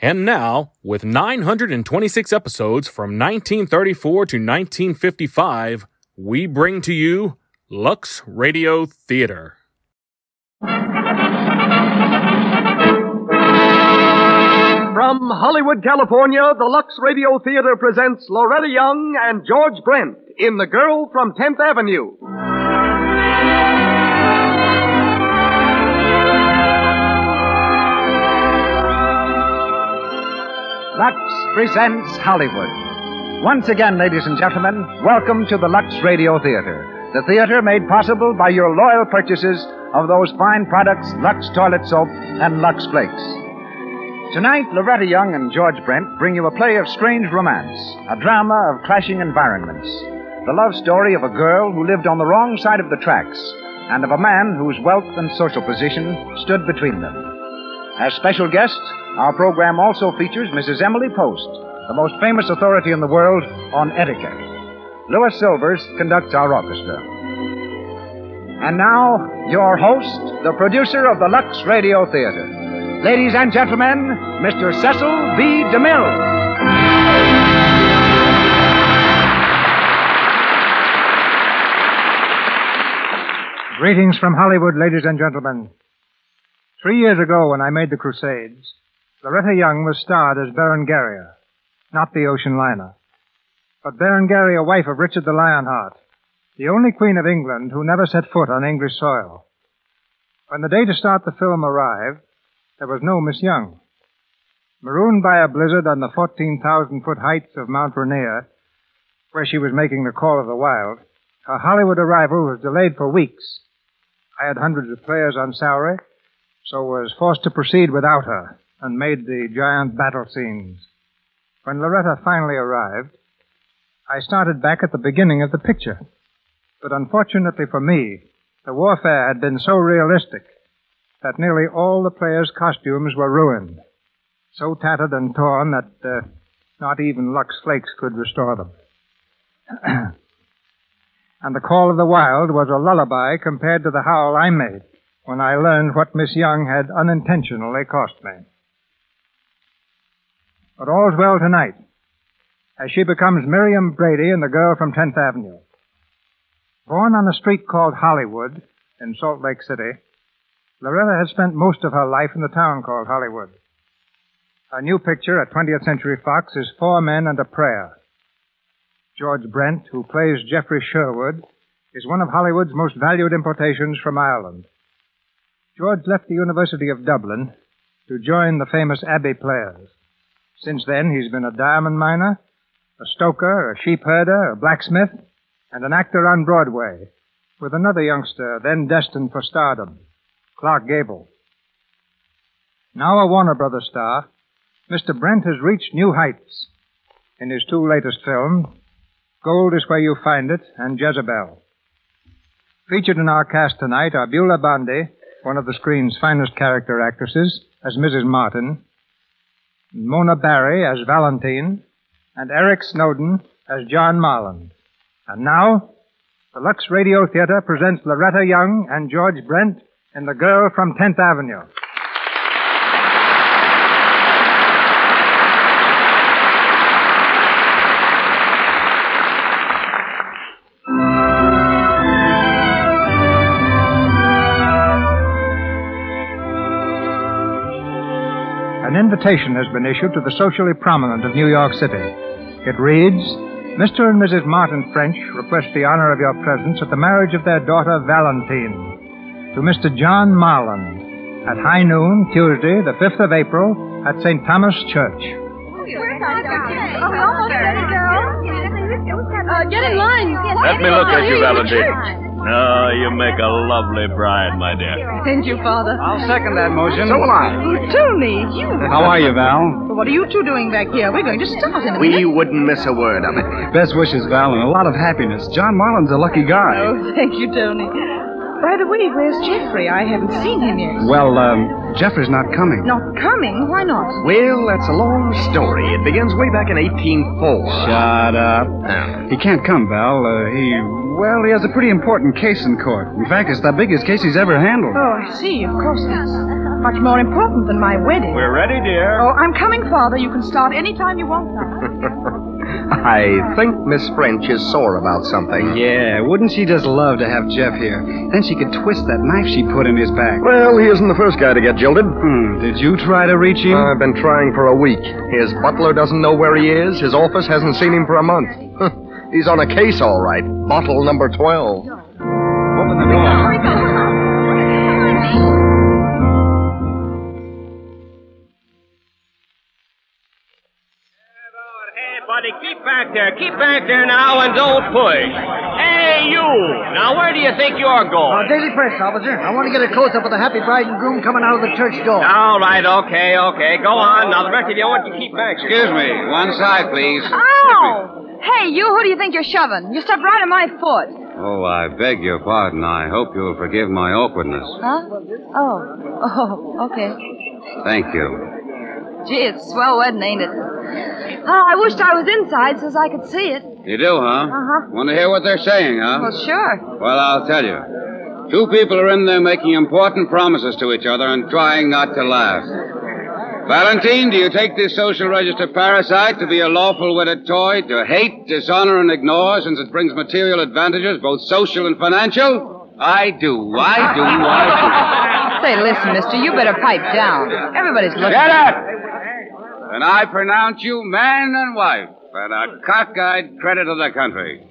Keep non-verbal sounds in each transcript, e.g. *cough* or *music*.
And now, with 926 episodes from 1934 to 1955, we bring to you Lux Radio Theater. From Hollywood, California, the Lux Radio Theater presents Loretta Young and George Brent in The Girl from 10th Avenue. Lux presents Hollywood. Once again, ladies and gentlemen, welcome to the Lux Radio Theater, the theater made possible by your loyal purchases of those fine products, Lux Toilet Soap and Lux Flakes. Tonight, Loretta Young and George Brent bring you a play of strange romance, a drama of clashing environments, the love story of a girl who lived on the wrong side of the tracks, and of a man whose wealth and social position stood between them. As special guest, our program also features Mrs. Emily Post, the most famous authority in the world on etiquette. Louis Silvers conducts our orchestra. And now, your host, the producer of the Lux Radio Theater. Ladies and gentlemen, Mr. Cecil B. DeMille. Greetings from Hollywood, ladies and gentlemen. Three years ago, when I made The Crusades, Loretta Young was starred as Berengaria, not the ocean liner, but Berengaria, wife of Richard the Lionheart, the only queen of England who never set foot on English soil. When the day to start the film arrived, there was no Miss Young. Marooned by a blizzard on the 14,000 foot heights of Mount Rainier, where she was making the call of the wild, her Hollywood arrival was delayed for weeks. I had hundreds of players on salary, so was forced to proceed without her and made the giant battle scenes. When Loretta finally arrived, I started back at the beginning of the picture. But unfortunately for me, the warfare had been so realistic that nearly all the players' costumes were ruined, so tattered and torn that uh, not even Lux Flakes could restore them. *clears throat* and the call of the wild was a lullaby compared to the howl I made when I learned what Miss Young had unintentionally cost me. But all's well tonight, as she becomes Miriam Brady and The Girl from 10th Avenue. Born on a street called Hollywood in Salt Lake City, Loretta has spent most of her life in the town called Hollywood. Her new picture at 20th Century Fox is Four Men and a Prayer. George Brent, who plays Geoffrey Sherwood, is one of Hollywood's most valued importations from Ireland. George left the University of Dublin to join the famous Abbey Players. Since then, he's been a diamond miner, a stoker, a sheep herder, a blacksmith, and an actor on Broadway, with another youngster then destined for stardom, Clark Gable. Now a Warner Brothers star, Mr. Brent has reached new heights. In his two latest films, Gold is Where You Find It and Jezebel. Featured in our cast tonight are Beulah Bondi, one of the screen's finest character actresses, as Mrs. Martin, Mona Barrie as Valentine, and Eric Snowden as John Marland. And now, the Lux Radio Theater presents Loretta Young and George Brent in The Girl from 10th Avenue. Invitation has been issued to the socially prominent of New York City. It reads Mr. and Mrs. Martin French request the honor of your presence at the marriage of their daughter Valentine to Mr. John Marland at high noon, Tuesday, the 5th of April, at St. Thomas Church. Uh, get in line. Let me look at you, Valentine. Oh, you make a lovely bride, my dear. Thank you, Father. I'll second that motion. So will I. Oh, Tony, you. How are you, Val? What are you two doing back here? We're going to start in a We minute. wouldn't miss a word of it. Best wishes, Val, and a lot of happiness. John Marland's a lucky guy. Oh, thank you, Tony. By the way, where's Jeffrey? I haven't seen him yet. Well, um, Jeffrey's not coming. Not coming? Why not? Well, that's a long story. It begins way back in 1804. Shut up. He can't come, Val. Uh, he, well, he has a pretty important case in court. In fact, it's the biggest case he's ever handled. Oh, I see. Of course, that's much more important than my wedding. We're ready, dear. Oh, I'm coming, Father. You can start any time you want now. *laughs* I think Miss French is sore about something. Yeah, wouldn't she just love to have Jeff here? Then she could twist that knife she put in his back. Well, he isn't the first guy to get jilted. Hmm, did you try to reach him? I've been trying for a week. His butler doesn't know where he is. His office hasn't seen him for a month. *laughs* He's on a case, all right. Bottle number 12. Open the door. Hey, buddy, keep back there. Keep back there now and don't push. Hey, you. Now, where do you think you're Uh, going? Daily Press, officer. I want to get a close up of the happy bride and groom coming out of the church door. All right, okay, okay. Go on. Now, the rest of you, what you keep back? Excuse me, one side, please. Ow! Hey, you, who do you think you're shoving? You stepped right on my foot. Oh, I beg your pardon. I hope you'll forgive my awkwardness. Huh? Oh. Oh, okay. Thank you. Gee, it's a swell wedding, ain't it? Oh, I wished I was inside so I could see it. You do, huh? Uh-huh. Want to hear what they're saying, huh? Well, sure. Well, I'll tell you. Two people are in there making important promises to each other and trying not to laugh. Valentine, do you take this social register parasite to be a lawful wedded toy to hate, dishonor, and ignore since it brings material advantages, both social and financial? I do. I do. I do. *laughs* Say, listen, mister, you better pipe down. Everybody's looking. Shut up! And I pronounce you man and wife and a cockeyed credit of the country.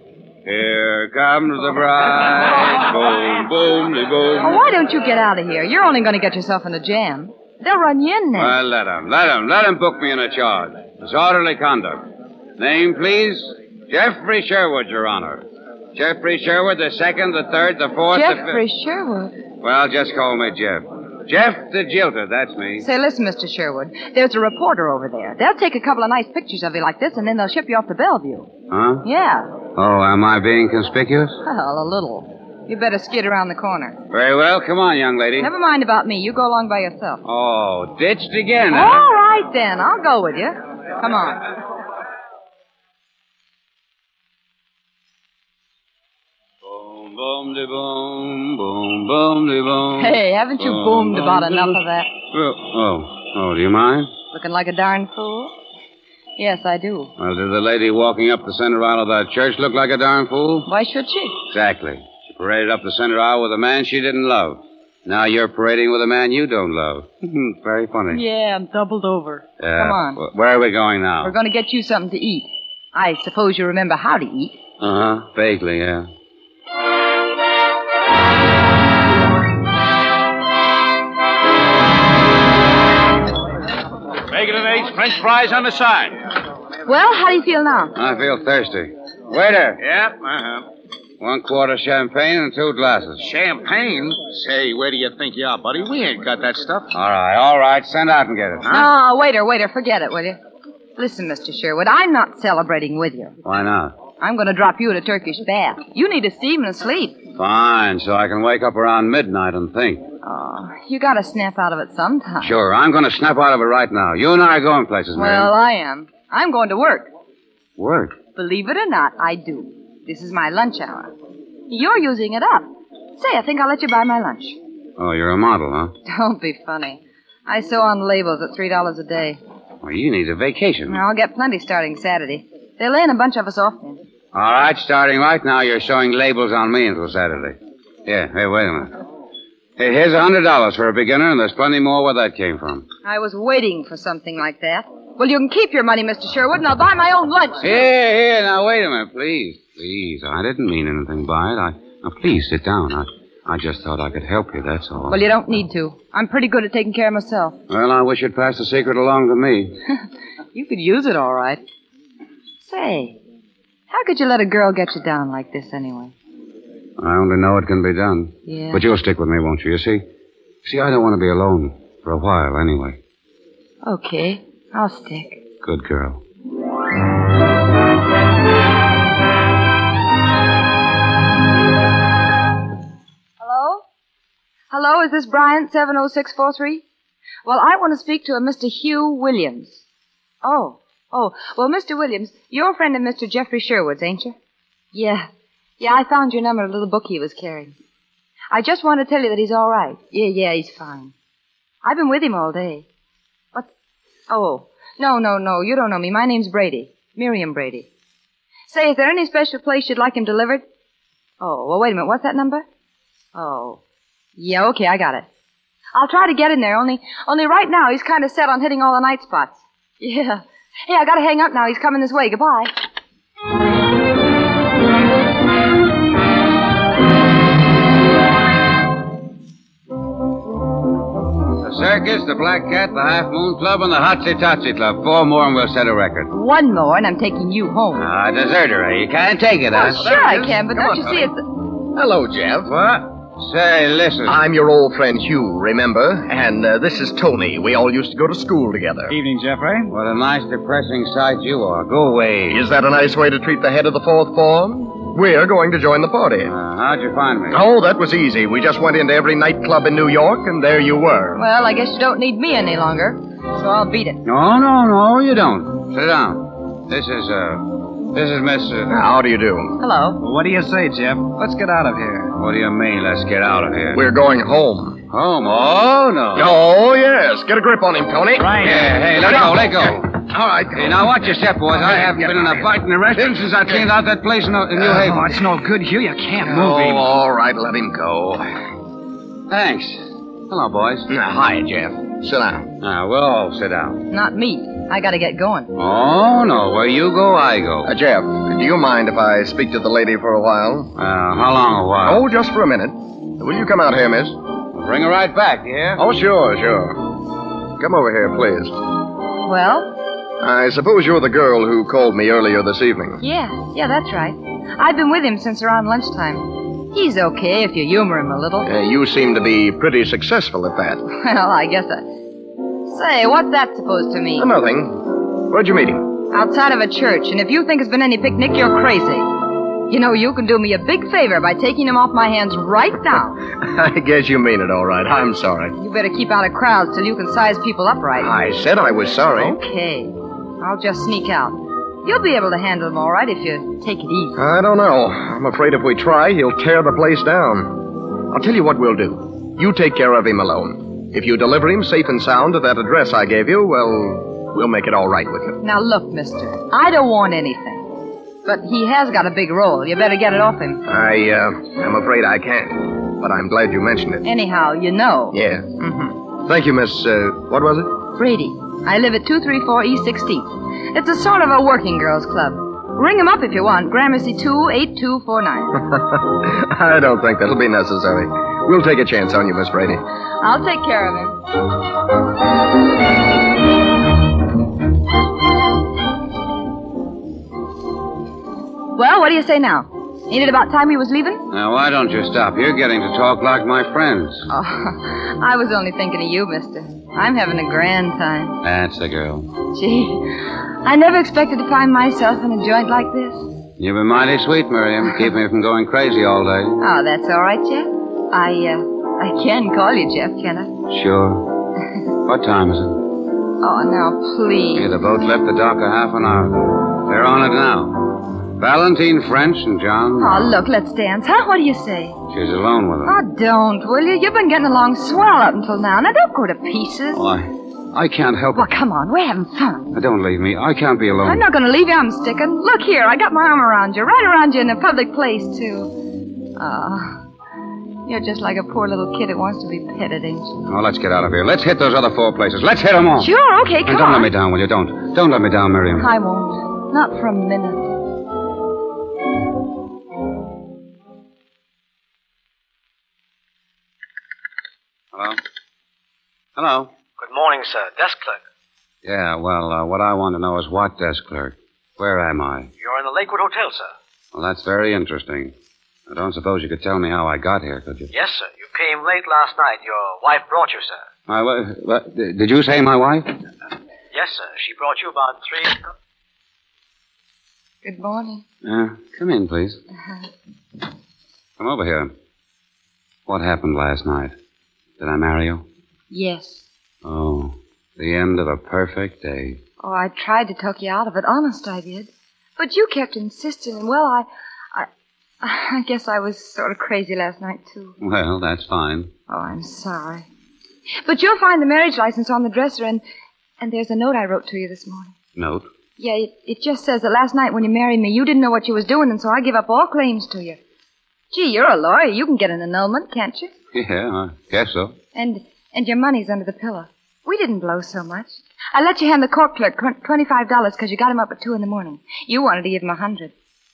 Here comes the bride. *laughs* Boom, boom, boom. Oh, why don't you get out of here? You're only going to get yourself in a jam. They'll run you in there. Well, let him. Let him. Let him book me in a charge. Disorderly conduct. Name, please? Jeffrey Sherwood, Your Honor. Jeffrey Sherwood, the second, the third, the fourth, the Jeffrey fifth. Sherwood. Well, just call me Jeff. Jeff the Jilter, that's me. Say, listen, Mr. Sherwood. There's a reporter over there. They'll take a couple of nice pictures of you like this, and then they'll ship you off to Bellevue. Huh? Yeah. Oh, am I being conspicuous? Well, a little. You better skid around the corner. Very well. Come on, young lady. Never mind about me. You go along by yourself. Oh, ditched again, huh? All right, then. I'll go with you. Come on. Boom, boom, de boom, boom, boom, de boom. Hey, haven't you Boom, boomed about enough of that? Well, oh, oh, do you mind? Looking like a darn fool? Yes, I do. Well, did the lady walking up the center aisle of that church look like a darn fool? Why should she? Exactly. She paraded up the center aisle with a man she didn't love. Now you're parading with a man you don't love. *laughs* Very funny. Yeah, I'm doubled over. Yeah. Come on. Wh- Where are we going now? We're going to get you something to eat. I suppose you remember how to eat. Uh huh. Vaguely, yeah. Bacon and eggs, French fries on the side. Well, how do you feel now? I feel thirsty. Waiter, Yep, uh-huh. One quart of champagne and two glasses. Champagne? Say, where do you think you are, buddy? We ain't got that stuff. All right, all right. Send out and get it. No, oh, waiter, waiter, forget it, will you? Listen, Mr. Sherwood, I'm not celebrating with you. Why not? I'm going to drop you at a Turkish bath. You need to steam and sleep. Fine, so I can wake up around midnight and think. Oh, you got to snap out of it sometime. Sure, I'm going to snap out of it right now. You and I are going places, Mary. Well, I am. I'm going to work. Work. Believe it or not, I do. This is my lunch hour. You're using it up. Say, I think I'll let you buy my lunch. Oh, you're a model, huh? *laughs* Don't be funny. I sew on labels at three dollars a day. Well, you need a vacation. I'll get plenty starting Saturday. They're laying a bunch of us off then. All right, starting right now, you're sewing labels on me until Saturday. Yeah, hey, wait a minute. Hey, here's a hundred dollars for a beginner, and there's plenty more where that came from. I was waiting for something like that. Well, you can keep your money, Mr. Sherwood, and I'll buy my own lunch. Here, here, now wait a minute, please. Please, I didn't mean anything by it. I now please sit down. I I just thought I could help you, that's all. Well, you don't need to. I'm pretty good at taking care of myself. Well, I wish you'd pass the secret along to me. *laughs* You could use it all right. Say, how could you let a girl get you down like this anyway? I only know it can be done. Yeah. But you'll stick with me, won't you? You see? See, I don't want to be alone. For a while, anyway. Okay, I'll stick. Good girl. Hello? Hello, is this Bryant 70643? Well, I want to speak to a Mr. Hugh Williams. Oh, oh, well, Mr. Williams, you're a friend of Mr. Jeffrey Sherwood's, ain't you? Yeah. Yeah, I found your number in a little book he was carrying. I just want to tell you that he's all right. Yeah, yeah, he's fine. I've been with him all day. Oh, no, no, no, you don't know me. My name's Brady. Miriam Brady. Say, is there any special place you'd like him delivered? Oh, well, wait a minute. What's that number? Oh. Yeah, okay, I got it. I'll try to get in there, only only right now he's kind of set on hitting all the night spots. Yeah. Hey, I gotta hang up now. He's coming this way. Goodbye. Circus, the Black Cat, the Half Moon Club, and the Hotsy Totsy Club. Four more and we'll set a record. One more, and I'm taking you home. Ah, deserter, eh? You can't take it, huh? Well, sure I can, but don't you see it's... Hello, Jeff. What? Say, listen. I'm your old friend Hugh, remember? And uh, this is Tony. We all used to go to school together. Evening, Jeffrey. What a nice, depressing sight you are. Go away. Is that a nice way to treat the head of the fourth form? We're going to join the party. Uh, how'd you find me? Oh, that was easy. We just went into every nightclub in New York, and there you were. Well, I guess you don't need me any longer, so I'll beat it. No, no, no, you don't. Sit down. This is, uh, this is Miss, uh, How do you do? Hello. What do you say, Jeff? Let's get out of here. what do you mean, let's get out of here? We're going home. home. Oh, no. Oh, yes. Get a grip on him, Tony. Right. Yeah, hey, let go, let go. All right. Hey, now watch your step, boys. I haven't been in a fight in a restaurant since I cleaned out that place in, in New Haven. Oh, it's no good, Hugh. You can't move Oh, him. all right. Let him go. Thanks. Hello, boys. Now, hi, Jeff. Sit down. Now, we'll all sit down. Not me. I gotta get going. Oh, no. Where you go, I go. Uh, Jeff, do you mind if I speak to the lady for a while? Uh, how long a while? Oh, just for a minute. Will you come out here, miss? Bring her right back, you hear? Oh, sure, sure. Come over here, please. Well, I suppose you're the girl who called me earlier this evening. yeah, yeah, that's right. I've been with him since around lunchtime. He's okay if you humor him a little. Uh, you seem to be pretty successful at that. *laughs* Well, I guess I. Say, what's that supposed to mean? Uh, nothing. Where'd you meet him? Outside of a church, and if you think it's been any picnic, you're crazy. You know, you can do me a big favor by taking him off my hands right now. *laughs* I guess you mean it all right. I'm sorry. You better keep out of crowds till you can size people up right. I said I was sorry. Okay. I'll just sneak out. You'll be able to handle him all right if you take it easy. I don't know. I'm afraid if we try, he'll tear the place down. I'll tell you what we'll do. You take care of him alone. If you deliver him safe and sound to that address I gave you, well, we'll make it all right with you. Now, look, mister. I don't want anything. But he has got a big roll. You better get it off him. I, uh, I'm afraid I can't. But I'm glad you mentioned it. Anyhow, you know. Yeah. Mm-hmm. Thank you, Miss, uh, what was it? Brady. I live at 234 East 16th. It's a sort of a working girls' club. Ring him up if you want. Gramercy 28249. *laughs* I don't think that'll be necessary. We'll take a chance on you, Miss Brady. I'll take care of him. Well, what do you say now? Ain't it about time he was leaving? Now, why don't you stop? You're getting to talk like my friends. Oh, *laughs* I was only thinking of you, mister. I'm having a grand time. That's the girl. Gee, I never expected to find myself in a joint like this. You've been mighty sweet, Miriam. Keep me from going crazy all day. Oh, that's all right, Jeff. I, uh, I can call you Jeff, can I? Sure. What time is it? Oh, now, please. Yeah, the boat left the dock a half an hour ago. They're on it now. Valentine French and John. Oh, look, let's dance, huh? What do you say? She's alone with him. Oh, don't, will you? You've been getting along swell up until now. Now, don't go to pieces. Why? I can't help Well, it. come on, we're having fun. Don't leave me. I can't be alone. I'm not going to leave you. I'm sticking. Look here, I got my arm around you, right around you in a public place, too. Ah, you're just like a poor little kid that wants to be petted, ain't you? Oh, let's get out of here. Let's hit those other four places. Let's hit them all. Sure, okay, And come don't on. let me down, will you? Don't. Don't let me down, Miriam. I won't. Not for a minute. Hello? Hello? Good morning, sir. Desk clerk. Yeah, well, uh, what I want to know is what desk clerk? Where am I? You're in the Lakewood Hotel, sir. Well, that's very interesting. I don't suppose you could tell me how I got here, could you? Yes, sir. You came late last night. Your wife brought you, sir. My wife? What, did you say my wife? Yes, sir. She brought you about three o'clock. Good morning. Uh, come in, please. Uh-huh. Come over here. What happened last night? Did I marry you? Yes. Oh, the end of a perfect day. Oh, I tried to talk you out of it. Honest, I did. But you kept insisting, and well, I, I, I guess I was sort of crazy last night too. Well, that's fine. Oh, I'm sorry. But you'll find the marriage license on the dresser, and and there's a note I wrote to you this morning. Note. Yeah, it, it just says that last night when you married me, you didn't know what you was doing, and so I give up all claims to you. Gee, you're a lawyer. You can get an annulment, can't you? *laughs* Yeah, I guess so. And and your money's under the pillow. We didn't blow so much. I let you hand the court clerk twenty-five dollars because you got him up at two in the morning. You wanted to give him a hundred,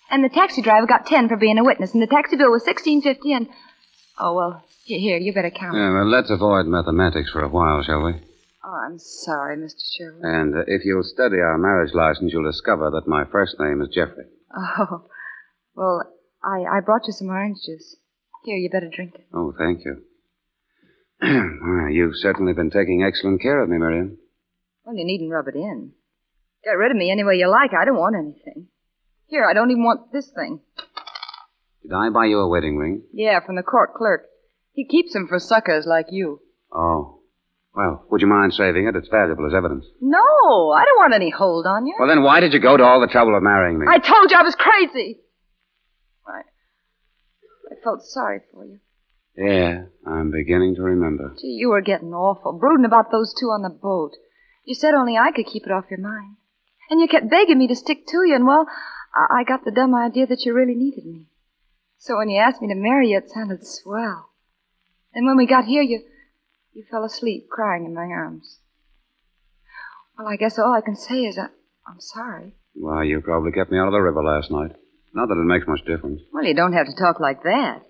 and the taxi driver got ten for being a witness, and the taxi bill was sixteen fifty. And oh well, here you better count. Yeah, well, let's avoid mathematics for a while, shall we? Oh, I'm sorry, Mr. Sherwood. And uh, if you'll study our marriage license, you'll discover that my first name is Jeffrey. Oh, well, I I brought you some orange juice. Here, you better drink it. Oh, thank you. *clears throat* you've certainly been taking excellent care of me, Marion. Well, you needn't rub it in. Get rid of me any way you like. I don't want anything. Here, I don't even want this thing. Did I buy you a wedding ring? Yeah, from the court clerk. He keeps them for suckers like you. Oh. Well, would you mind saving it? It's valuable as evidence. No, I don't want any hold on you. Well, then why did you go to all the trouble of marrying me? I told you I was crazy. Felt sorry for you. Yeah, I'm beginning to remember. Gee, you were getting awful, brooding about those two on the boat. You said only I could keep it off your mind. And you kept begging me to stick to you, and well, I, I got the dumb idea that you really needed me. So when you asked me to marry you, it sounded swell. And when we got here, you you fell asleep crying in my arms. Well, I guess all I can say is I, I'm sorry. Why, you probably kept me out of the river last night. Not that it makes much difference. Well, you don't have to talk like that.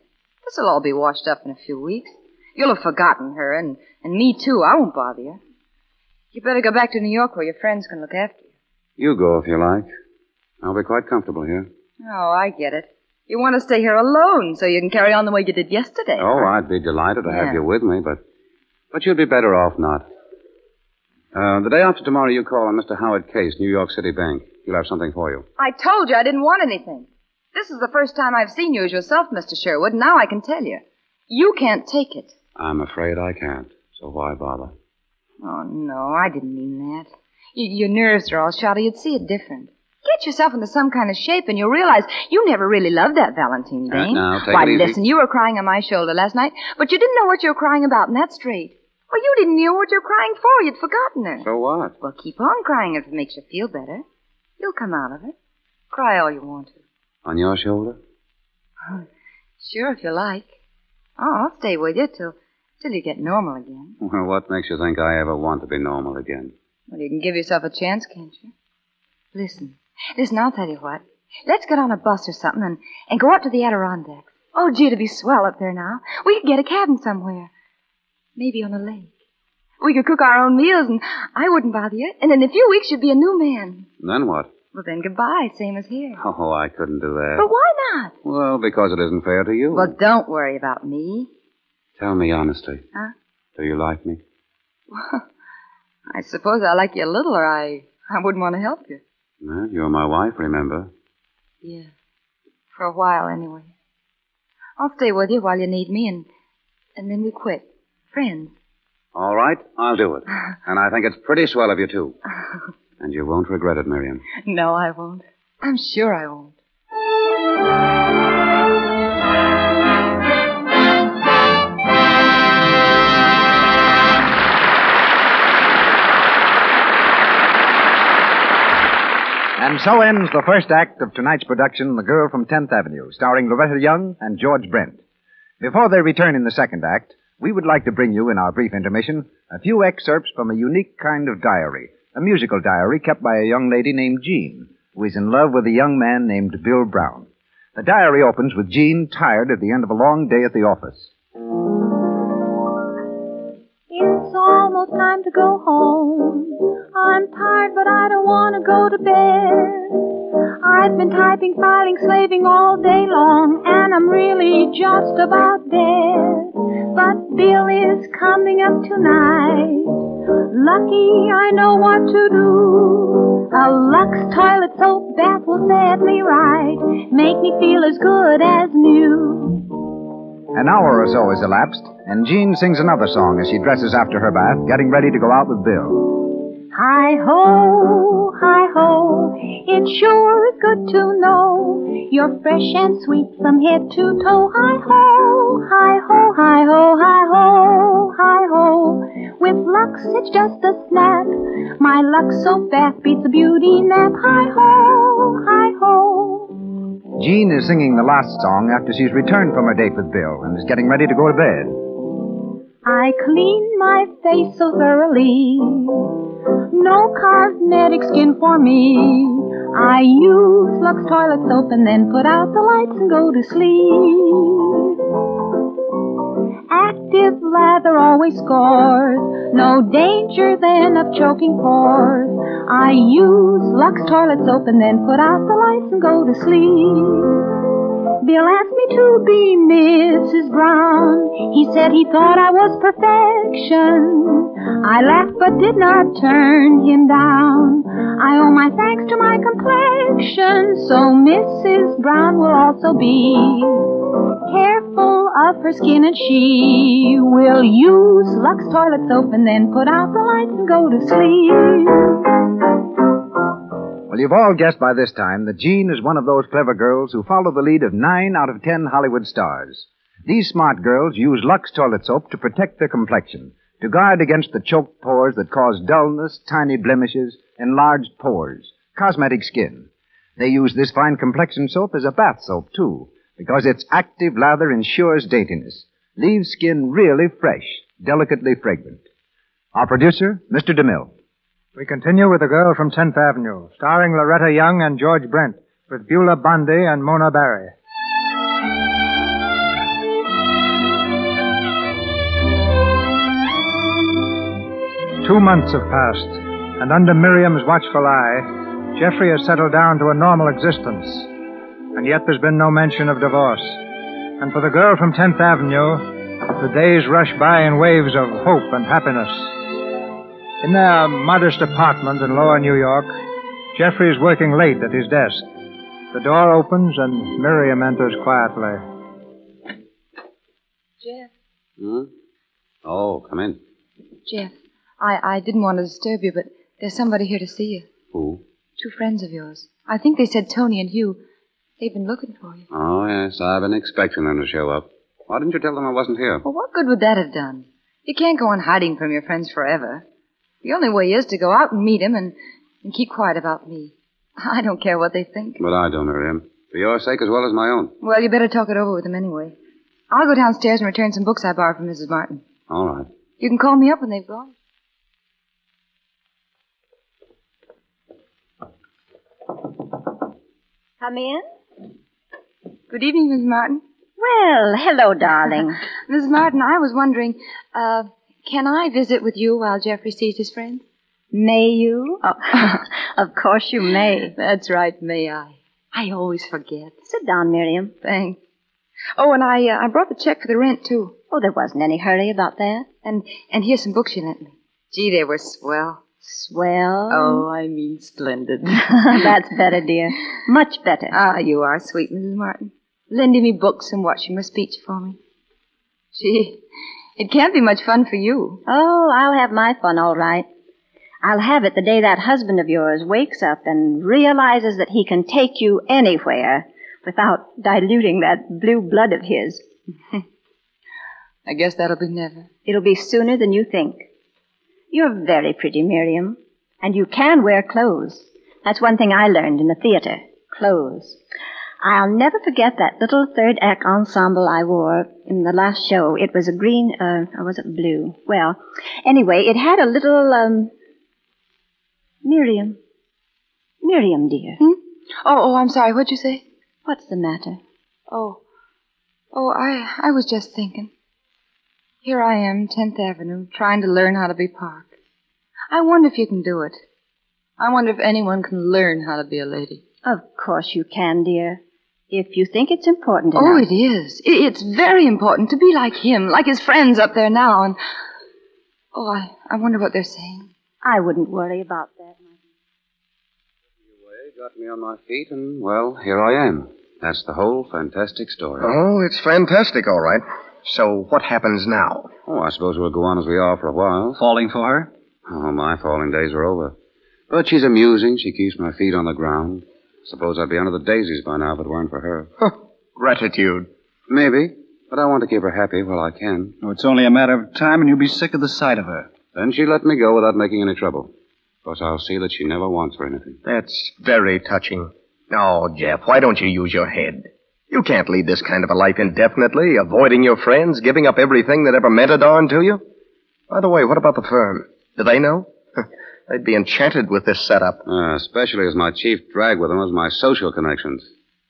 This'll all be washed up in a few weeks. You'll have forgotten her, and, and me too. I won't bother you. You better go back to New York where your friends can look after you. You go if you like. I'll be quite comfortable here. Oh, I get it. You want to stay here alone so you can carry on the way you did yesterday. Oh, I'd be delighted to Yeah. have you with me, but but you'd be better off not. Uh, the day after tomorrow, you call on Mr. Howard Case, New York City Bank. He'll have something for you. I told you I didn't want anything. This is the first time I've seen you as yourself, Mr. Sherwood, and now I can tell you. You can't take it. I'm afraid I can't, so why bother? Oh, no, I didn't mean that. Y- your nerves are all shot. You'd see it different. Get yourself into some kind of shape, and you'll realize you never really loved that Valentine Uh, Dane. now, take Why, it easy. listen, you were crying on my shoulder last night, but you didn't know what you were crying about, and that's straight. Well, you didn't know what you were crying for. You'd forgotten her. So what? Well, keep on crying if it makes you feel better. You'll come out of it. Cry all you want to. On your shoulder? Sure, if you like. Oh, I'll stay with you till till you get normal again. *laughs* Well, what makes you think I ever want to be normal again? Well, you can give yourself a chance, can't you? Listen, listen, I'll tell you what. Let's get on a bus or something and, and go up to the Adirondacks. Oh, gee, it'd be swell up there now. We could get a cabin somewhere. Maybe on a lake. We could cook our own meals and I wouldn't bother you. And in a few weeks you'd be a new man. Then what? Well, then goodbye, same as here. Oh, I couldn't do that. But why not? Well, because it isn't fair to you. Well, don't worry about me. Tell me honestly. Huh? Do you like me? Well, *laughs* I suppose I like you a little or I, I wouldn't want to help you. Well, you're my wife, remember? Yeah. For a while, anyway. I'll stay with you while you need me, and and then we quit. Friends. All right, I'll do it. *laughs* and I think it's pretty swell of you, too. And you won't regret it, Miriam. no, I won't. I'm sure I won't. And so ends the first act of tonight's production, The Girl from 10th Avenue, starring Loretta Young and George Brent. Before they return in the second act, we would like to bring you, in our brief intermission, a few excerpts from a unique kind of diary, a musical diary kept by a young lady named Jean, who is in love with a young man named Bill Brown. The diary opens with Jean tired at the end of a long day at the office. It's almost time to go home. I'm tired, but I don't want to go to bed. I've been typing, filing, slaving all day long, and I'm really just about dead. But Bill is coming up tonight. Lucky I know what to do. A Lux toilet soap bath will set me right. Make me feel as good as new. An hour or so has elapsed, and Jean sings another song as she dresses after her bath, getting ready to go out with Bill. Hi ho, hi ho, it sure is good to know you're fresh and sweet from head to toe. Hi ho, hi ho, hi ho, hi ho, hi ho. With Lux, it's just a snap. My Lux so fast beats a beauty nap. Hi ho, hi ho. Jean is singing the last song after she's returned from her date with Bill and is getting ready to go to bed. I clean my face so thoroughly. No cosmetic skin for me. I use Lux toilet soap and then put out the lights and go to sleep. Active lather always scores. No danger then of choking pores. I use Lux toilet soap and then put out the lights and go to sleep. Bill asked me to be Mrs. Brown. He said he thought I was perfection. I laughed but did not turn him down. I owe my thanks to my complexion, so Mrs. Brown will also be careful of her skin and she will use Lux toilet soap and then put out the lights and go to sleep. Well, you've all guessed by this time that Jean is one of those clever girls who follow the lead of nine out of ten Hollywood stars. These smart girls use Lux toilet soap to protect their complexion, to guard against the choked pores that cause dullness, tiny blemishes, enlarged pores, cosmetic skin. They use this fine complexion soap as a bath soap, too, because its active lather ensures daintiness, leaves skin really fresh, delicately fragrant. Our producer, Mr. DeMille. We continue with The Girl from 10th Avenue, starring Loretta Young and George Brent, with Beulah Bondi and Mona Barrie. Two months have passed, and under Miriam's watchful eye, Jeffrey has settled down to a normal existence. And yet there's been no mention of divorce. And for the girl from 10th Avenue, the days rush by in waves of hope and happiness. In their modest apartment in lower New York, Jeffrey is working late at his desk. The door opens and Miriam enters quietly. Jeff. Hmm? Oh, come in. Jeff, I, I didn't want to disturb you, but there's somebody here to see you. Who? Two friends of yours. I think they said Tony and Hugh. They've been looking for you. Oh, yes, I've been expecting them to show up. Why didn't you tell them I wasn't here? Well, what good would that have done? You can't go on hiding from your friends forever. The only way is to go out and meet him and, and keep quiet about me. I don't care what they think. But I don't, Miriam. For your sake as well as my own. Well, you better talk it over with him anyway. I'll go downstairs and return some books I borrowed from Mrs. Martin. All right. You can call me up when they've gone. Come in. Good evening, Mrs. Martin. Well, hello, darling. *laughs* Mrs. Martin, I was wondering, uh, can I visit with you while Jeffrey sees his friend? May you? Oh, *laughs* of course you may. That's right, may I? I always forget. Sit down, Miriam. Thanks. Oh, and I uh, I brought the check for the rent too. Oh, there wasn't any hurry about that. And and here's some books you lent me. Gee, they were swell. Swell. Oh, I mean splendid. *laughs* That's better, dear. Much better. Ah, you are sweet, Mrs. Martin. Lending me books and watching my speech for me. Gee, it can't be much fun for you. Oh, I'll have my fun all right. I'll have it the day that husband of yours wakes up and realizes that he can take you anywhere without diluting that blue blood of his. *laughs* I guess that'll be never. It'll be sooner than you think. You're very pretty, Miriam. And you can wear clothes. That's one thing I learned in the theater. Clothes. I'll never forget that little third act ensemble I wore in the last show. It was a green, uh, or was it blue? Well, anyway, it had a little, um, Miriam. Miriam, dear. Hmm? Oh, oh, I'm sorry. What'd you say? What's the matter? Oh, oh, I, I was just thinking. Here I am, 10th Avenue, trying to learn how to be Park. I wonder if you can do it. I wonder if anyone can learn how to be a lady. Of course you can, dear. If you think it's important oh, enough. Oh, it is. It's very important to be like him, like his friends up there now. And oh, I, I wonder what they're saying. I wouldn't worry about that. My dear. Got me on my feet, and, well, here I am. That's the whole fantastic story. Oh, it's fantastic, all right. So what happens now? Oh, I suppose we'll go on as we are for a while. Falling for her? Oh, my falling days are over. But she's amusing. She keeps my feet on the ground. Suppose I'd be under the daisies by now if it weren't for her. Gratitude. Maybe, but I want to keep her happy while I can. Oh, it's only a matter of time, and you'll be sick of the sight of her. Then she let me go without making any trouble. Of course, I'll see that she never wants for anything. That's very touching. Oh, Jeff, why don't you use your head? You can't lead this kind of a life indefinitely, avoiding your friends, giving up everything that ever meant a darn to you. By the way, what about the firm? Do they know? *laughs* They'd be enchanted with this setup. Uh, especially as my chief drag with them was my social connections.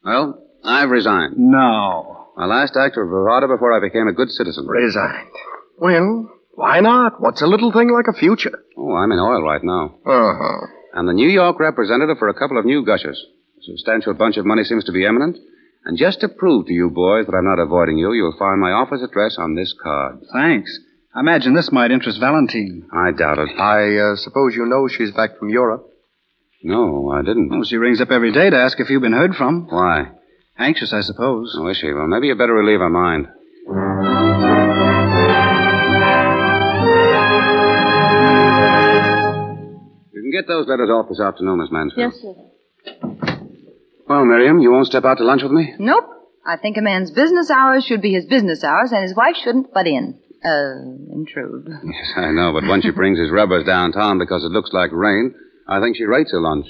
Well, I've resigned. No. My last act of bravado before I became a good citizen. Resigned. Well, why not? What's a little thing like a future? Oh, I'm in oil right now. Uh-huh. I'm the New York representative for a couple of new gushers. A substantial bunch of money seems to be imminent. And just to prove to you boys that I'm not avoiding you, you'll find my office address on this card. Thanks. I imagine this might interest Valentine. I doubt it. I uh, suppose you know she's back from Europe. No, I didn't. Well, she rings up every day to ask if you've been heard from. Why? Anxious, I suppose. Oh, is she? Well, maybe you better relieve her mind. You can get those letters off this afternoon, Miss Mansfield. Yes, sir. Well, Miriam, you won't step out to lunch with me? Nope. I think a man's business hours should be his business hours, and his wife shouldn't butt in. Uh, intrude. Yes, I know, but when she *laughs* brings his rubbers downtown because it looks like rain, I think she rates her lunch.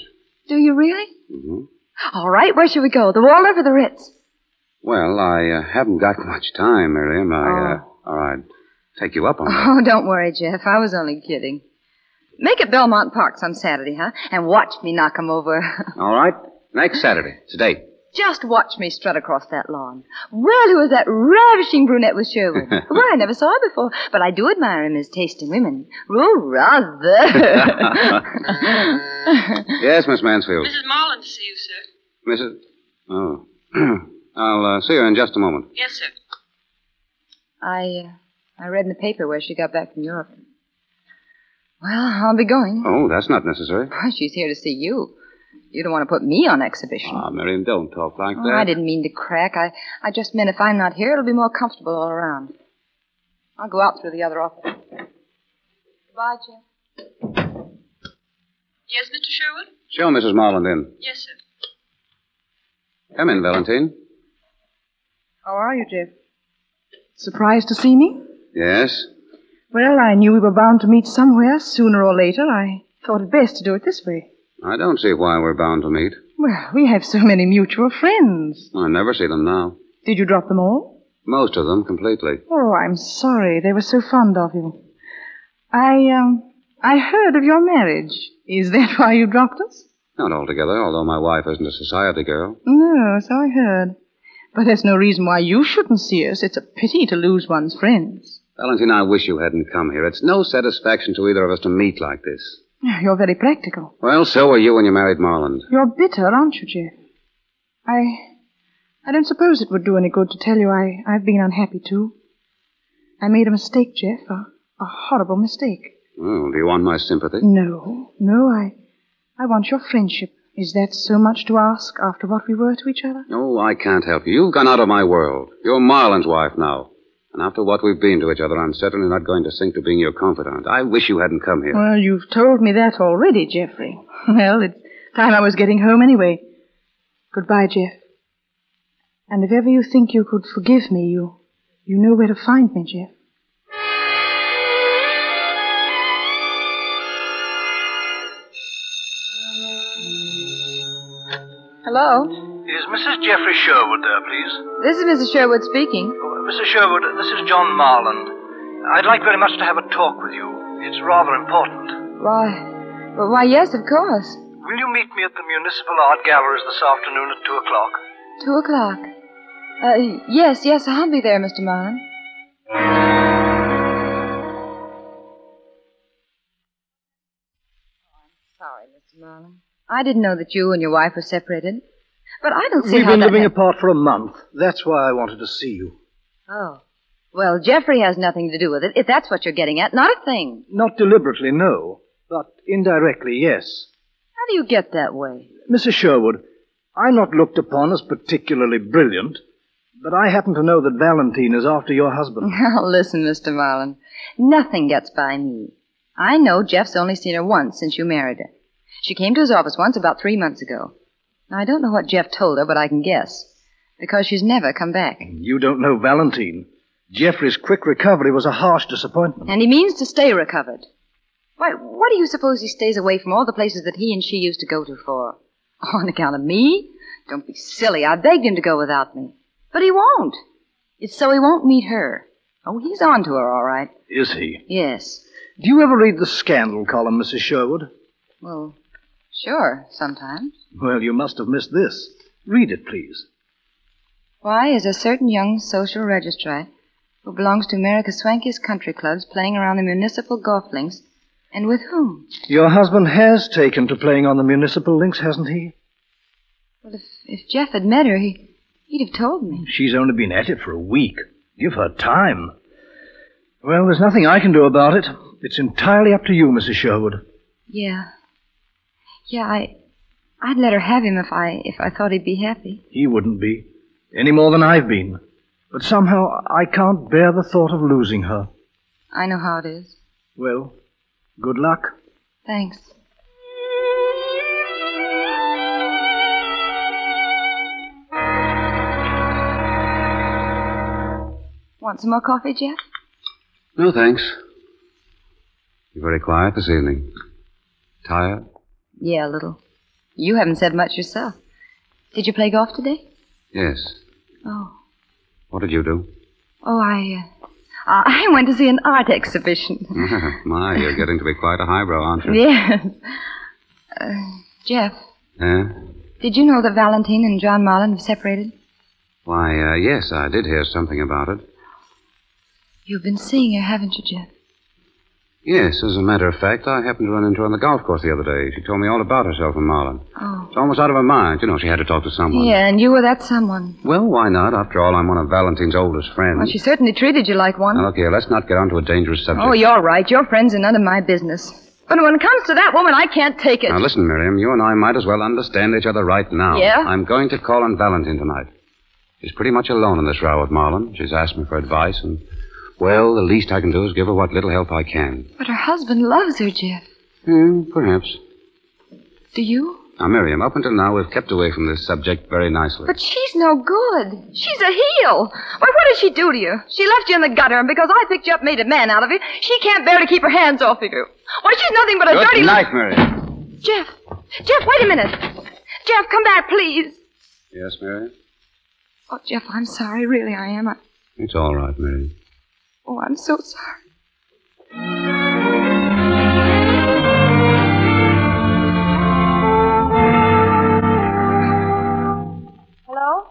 Do you really? hmm All right, where shall we go? The Waldorf or the Ritz? Well, I uh, haven't got *laughs* much time, Miriam. I, uh, all right, take you up on *laughs* that. Oh, don't worry, Jeff. I was only kidding. Make it Belmont Park some Saturday, huh? And watch me knock 'em over. All right, next Saturday. It's a date. Just watch me strut across that lawn. Well, who is that ravishing brunette with Sherwood? *laughs* well, I never saw her before, but I do admire him as taste in women. Oh, rather. *laughs* Yes, Miss Mansfield. Mrs. Marland to see you, sir. Mrs. Oh. *clears throat* I'll uh, see her in just a moment. Yes, sir. I, uh, I read in the paper where she got back from Europe. Well, I'll be going. Oh, that's not necessary. Why, she's here to see you. You don't want to put me on exhibition. Ah, Miriam, don't talk like Oh, that. I didn't mean to crack. I, I just meant if I'm not here, it'll be more comfortable all around. I'll go out through the other office. Goodbye, Jim. Yes, Mr. Sherwood? Show Mrs. Marland in. Yes, sir. Come in, Valentine. How are you, Jeff? Surprised to see me? Yes? Well, I knew we were bound to meet somewhere sooner or later. I thought it best to do it this way. I don't see why we're bound to meet. Well, we have so many mutual friends. I never see them now. Did you drop them all? Most of them completely. Oh, I'm sorry. They were so fond of you. I, um, I heard of your marriage. Is that *laughs* why you dropped us? Not altogether, although my wife isn't a society girl. No, so I heard. But there's no reason why you shouldn't see us. It's a pity to lose one's friends. Valentine, I wish you hadn't come here. It's no satisfaction to either of us to meet like this. You're very practical. Well, so were you when you married Marland. You're bitter, aren't you, Jeff? I. I don't suppose it would do any good to tell you I, I've been unhappy too. I made a mistake, Jeff. A, a horrible mistake. Oh, do you want my sympathy? No, no, I. I want your friendship. Is that so much to ask after what we were to each other? Oh, I can't help you. You've gone out of my world. You're Marland's wife now. And after what we've been to each other, I'm certainly not going to sink to being your confidant. I wish you hadn't come here. Well, you've told me that already, Jeffrey. *laughs* Well, it's time I was getting home anyway. Goodbye, Jeff. And if ever you think you could forgive me, you you know where to find me, Jeff. Hello? Is Mrs. Jeffrey Sherwood there, please? This is Mrs. Sherwood speaking. Mrs. Sherwood, this is John Marland. I'd like very much to have a talk with you. It's rather important. Why, well, why, yes, of course. Will you meet me at the Municipal Art Galleries this afternoon at two o'clock? Two o'clock. Uh, yes, yes, I'll be there, Mr. Marland. Sorry, Mr. Marland. I didn't know that you and your wife were separated. But I don't see We've how been that living ha- apart for a month. That's why I wanted to see you. Oh. Well, Jeffrey has nothing to do with it, if that's what you're getting at. Not a thing. Not deliberately, no. But indirectly, yes. How do you get that way? Mrs. Sherwood, I'm not looked upon as particularly brilliant, but I happen to know that Valentine is after your husband. *laughs* Now, listen, Mr. Marland. Nothing gets by me. I know Jeff's only seen her once since you married her. She came to his office once about three months ago. Now, I don't know what Jeff told her, but I can guess. Because she's never come back. You don't know Valentine. Jeffrey's quick recovery was a harsh disappointment. And he means to stay recovered. Why, what do you suppose he stays away from all the places that he and she used to go to for? *laughs* On account of me? Don't be silly. I begged him to go without me. But he won't. It's so he won't meet her. Oh, he's on to her, all right. Is he? Yes. Do you ever read the scandal column, Mrs. Sherwood? Well, sure, sometimes. Well, you must have missed this. Read it, please. Why is a certain young social registrite who belongs to America's swankiest country clubs playing around the municipal golf links, and with whom? Your husband has taken to playing on the municipal links, hasn't he? Well, if, if Jeff had met her, he, he'd have told me. She's only been at it for a week. Give her time. Well, there's nothing I can do about it. It's entirely up to you, Mrs. Sherwood. Yeah. Yeah, I, I'd let her have him if I, if I thought he'd be happy. He wouldn't be, any more than I've been. But somehow I can't bear the thought of losing her. I know how it is. Well, good luck. Thanks. Want some more coffee, Jeff? No, thanks. You're very quiet this evening. Tired? Yeah, a little. You haven't said much yourself. Did you play golf today? Yes. Oh. What did you do? Oh, I, uh, I went to see an art exhibition. *laughs* My, you're getting to be quite a highbrow, aren't you? yes. Uh, Jeff, Yeah? did you know that Valentine and John Marland have separated? Why, uh, yes, I did hear something about it. You've been seeing her, haven't you, Jeff? Yes, as a matter of fact, I happened to run into her on the golf course the other day. She told me all about herself and Marland. Oh. It's almost out of her mind. You know, she had to talk to someone. Yeah, and you were that someone. Well, why not? After all, I'm one of Valentine's oldest friends. Well, she certainly treated you like one. Now, look here, let's not get onto a dangerous subject. Oh, you're right. Your friends are none of my business. But when it comes to that woman, I can't take it. Now, listen, Miriam, you and I might as well understand each other right now. Yeah? I'm going to call on Valentine tonight. She's pretty much alone in this row with Marland. She's asked me for advice, and, well, the least I can do is give her what little help I can. But her husband loves her, Jeff. Hmm, perhaps. Do you? Now, Miriam, up until now, we've kept away from this subject very nicely. But she's no good. She's a heel. Why, what did she do to you? She left you in the gutter, and because I picked you up, made a man out of you, she can't bear to keep her hands off of you. Why, she's nothing but a Good dirty... night, Miriam. Jeff! Jeff, wait a minute. Jeff, come back, please. Yes, Miriam? Oh, Jeff, I'm sorry. Really, I am. I... It's all right, Miriam. Oh, I'm so sorry. Hello?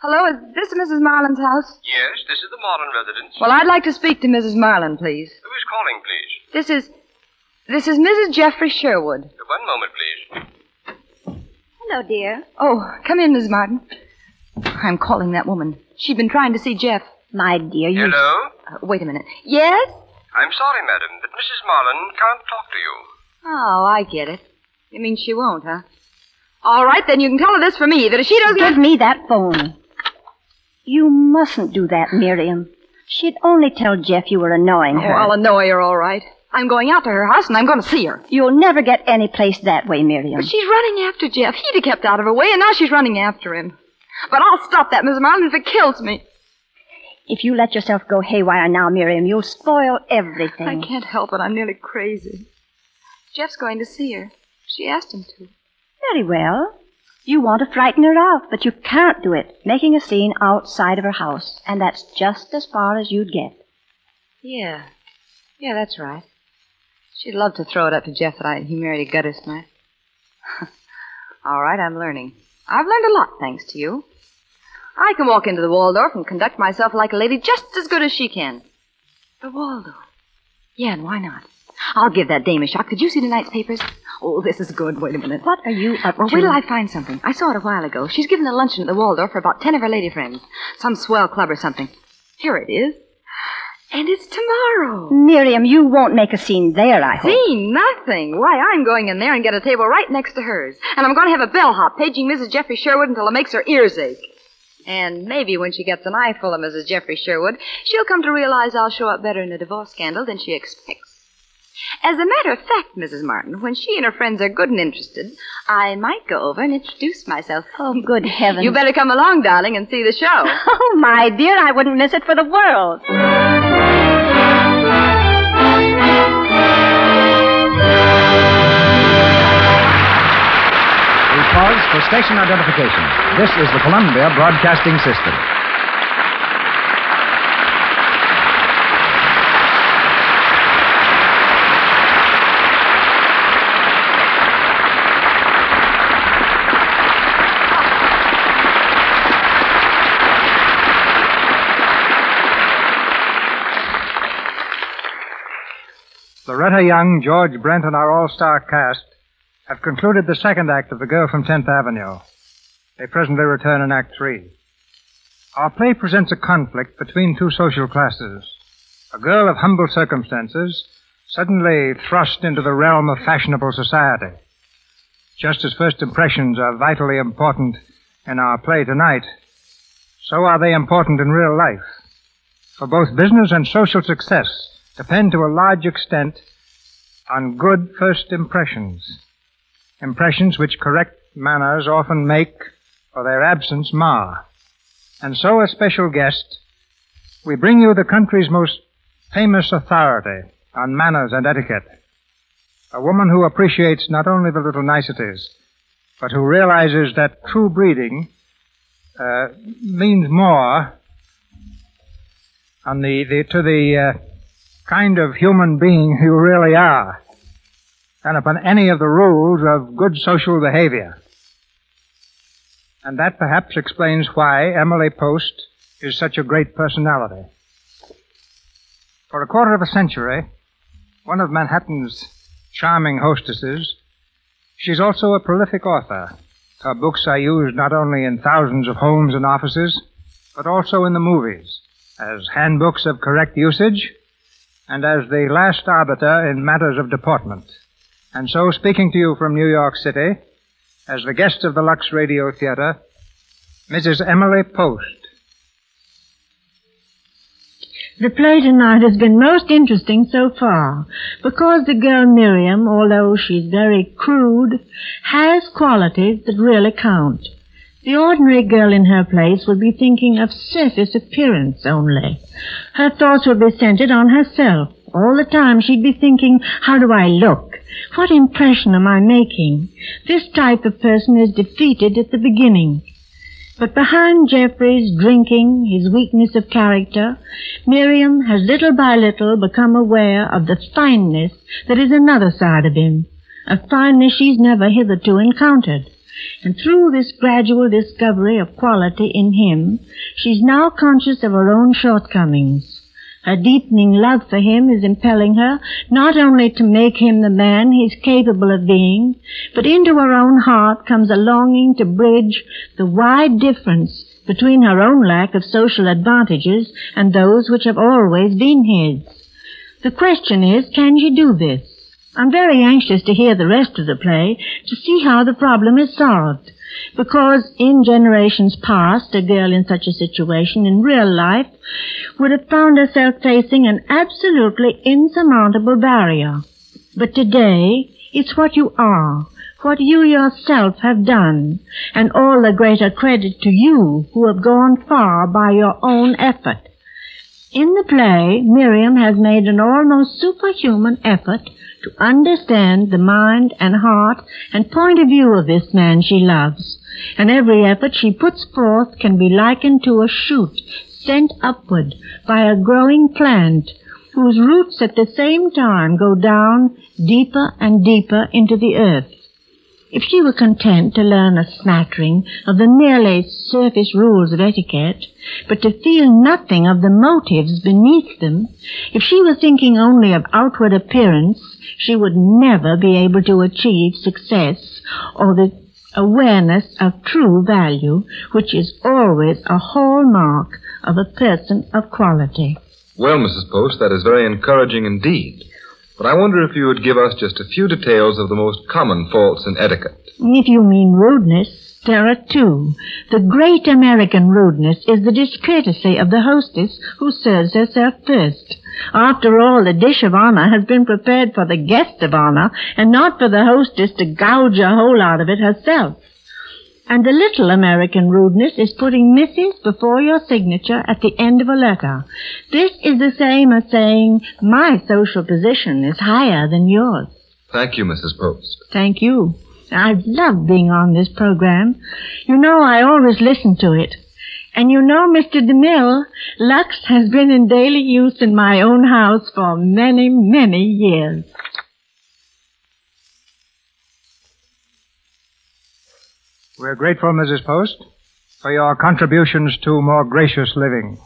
Hello, is this Mrs. Marland's house? Yes, this is the Marland residence. Well, I'd like to speak to Mrs. Marland, please. Who is calling, please? This is. This is Mrs. Jeffrey Sherwood. Uh, one moment, please. Hello, dear. Oh, come in, Mrs. Martin. I'm calling that woman. She'd been trying to see Jeff. My dear, you. Hello? Uh, wait a minute. Yes? I'm sorry, madam, but Mrs. Marland can't talk to you. Oh, I get it. You mean she won't, huh? All right, then you can tell her this for me that if she doesn't. Give me that phone. You mustn't do that, Miriam. She'd only tell Jeff you were annoying Oh, her. I'll annoy her, all right. I'm going out to her house and I'm going to see her. You'll never get any place that way, Miriam. But she's running after Jeff. He'd have kept out of her way, and now she's running after him. But I'll stop that, Mrs. Marland, if it kills me. If you let yourself go haywire now, Miriam, you'll spoil everything. I can't help it. I'm nearly crazy. Jeff's going to see her. She asked him to. Very well. You want to frighten her off, but you can't do it, making a scene outside of her house. And that's just as far as you'd get. Yeah. Yeah, that's right. She'd love to throw it up to Jeff that I, he married a gutter smack. *laughs* All right, I'm learning. I've learned a lot, thanks to you. I can walk into the Waldorf and conduct myself like a lady just as good as she can. The Waldorf? Yeah, and why not? I'll give that dame a shock. Did you see tonight's papers? Oh, this is good. Wait a minute. What are you up Well, to? wait till I find something. I saw it a while ago. She's giving a luncheon at the Waldorf for about ten of her lady friends. Some swell club or something. Here it is. And it's tomorrow. Miriam, you won't make a scene there, I hope. See, nothing. Why, I'm going in there and get a table right next to hers. And I'm going to have a bellhop paging Mrs. Jeffrey Sherwood until it makes her ears ache. And maybe when she gets an eyeful of Mrs. Jeffrey Sherwood, she'll come to realize I'll show up better in a divorce scandal than she expects. As a matter of fact, Mrs. Martin, when she and her friends are good and interested, I might go over and introduce myself. Oh, good heavens. You better come along, darling, and see the show. *laughs* Oh, my dear, I wouldn't miss it for the world. Pause for station identification. This is the Columbia Broadcasting System. Loretta Young, George Brent, and our all-star cast have concluded the second act of The Girl from 10th Avenue. They presently return in Act Three. Our play presents a conflict between two social classes. A girl of humble circumstances suddenly thrust into the realm of fashionable society. Just as first impressions are vitally important in our play tonight, so are they important in real life. For both business and social success depend to a large extent on good first impressions. Impressions which correct manners often make or their absence mar. And so, a special guest, we bring you the country's most famous authority on manners and etiquette. A woman who appreciates not only the little niceties, but who realizes that true breeding uh, means more on the, the to the uh, kind of human being you really are than upon any of the rules of good social behavior. And that perhaps explains why Emily Post is such a great personality. For a quarter of a century, one of Manhattan's charming hostesses, she's also a prolific author. Her books are used not only in thousands of homes and offices, but also in the movies as handbooks of correct usage and as the last arbiter in matters of deportment. And so, speaking to you from New York City, as the guest of the Lux Radio Theater, Mrs. Emily Post. The play tonight has been most interesting so far because the girl Miriam, although she's very crude, has qualities that really count. The ordinary girl in her place would be thinking of surface appearance only. Her thoughts would be centered on herself. All the time she'd be thinking, how do I look? What impression am I making? This type of person is defeated at the beginning. But behind Jeffrey's drinking, his weakness of character, Miriam has little by little become aware of the fineness that is another side of him, a fineness she's never hitherto encountered. And through this gradual discovery of quality in him, she's now conscious of her own shortcomings. Her deepening love for him is impelling her not only to make him the man he's capable of being, but into her own heart comes a longing to bridge the wide difference between her own lack of social advantages and those which have always been his. The question is, can she do this? I'm very anxious to hear the rest of the play to see how the problem is solved. Because in generations past, a girl in such a situation in real life would have found herself facing an absolutely insurmountable barrier. But today, it's what you are, what you yourself have done, and all the greater credit to you who have gone far by your own effort. In the play, Miriam has made an almost superhuman effort to understand the mind and heart and point of view of this man she loves. And every effort she puts forth can be likened to a shoot sent upward by a growing plant whose roots at the same time go down deeper and deeper into the earth. If she were content to learn a smattering of the merely surface rules of etiquette, but to feel nothing of the motives beneath them, if she were thinking only of outward appearance, she would never be able to achieve success or the awareness of true value, which is always a hallmark of a person of quality. Well, Mrs. Post, that is very encouraging indeed. But I wonder if you would give us just a few details of the most common faults in etiquette. If you mean rudeness, there are two. The great American rudeness is the discourtesy of the hostess who serves herself first. After all, the dish of honor has been prepared for the guest of honor and not for the hostess to gouge a hole out of it herself. And the little American rudeness is putting Mrs. before your signature at the end of a letter. This is the same as saying, my social position is higher than yours. Thank you, Mrs. Post. Thank you. I've loved being on this program. You know, I always listen to it. And you know, Mr. DeMille, Lux has been in daily use in my own house for many, many years. We're grateful, Mrs. Post, for your contributions to more gracious living.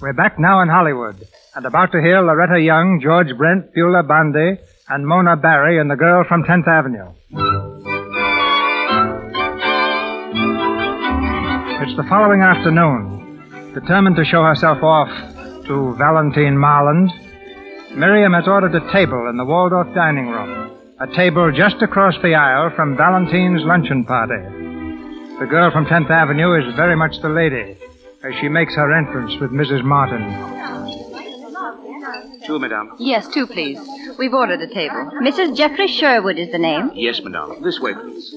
We're back now in Hollywood and about to hear Loretta Young, George Brent, Beulah Bondi, and Mona Barrie in The Girl from 10th Avenue. It's the following afternoon. Determined to show herself off to Valentine Marland, Miriam has ordered a table in the Waldorf dining room. A table just across the aisle from Valentine's luncheon party. The girl from 10th Avenue is very much the lady as she makes her entrance with Mrs. Martin. Two, madame. Yes, two, please. We've ordered a table. Mrs. Jeffrey Sherwood is the name. Yes, madame. This way, please.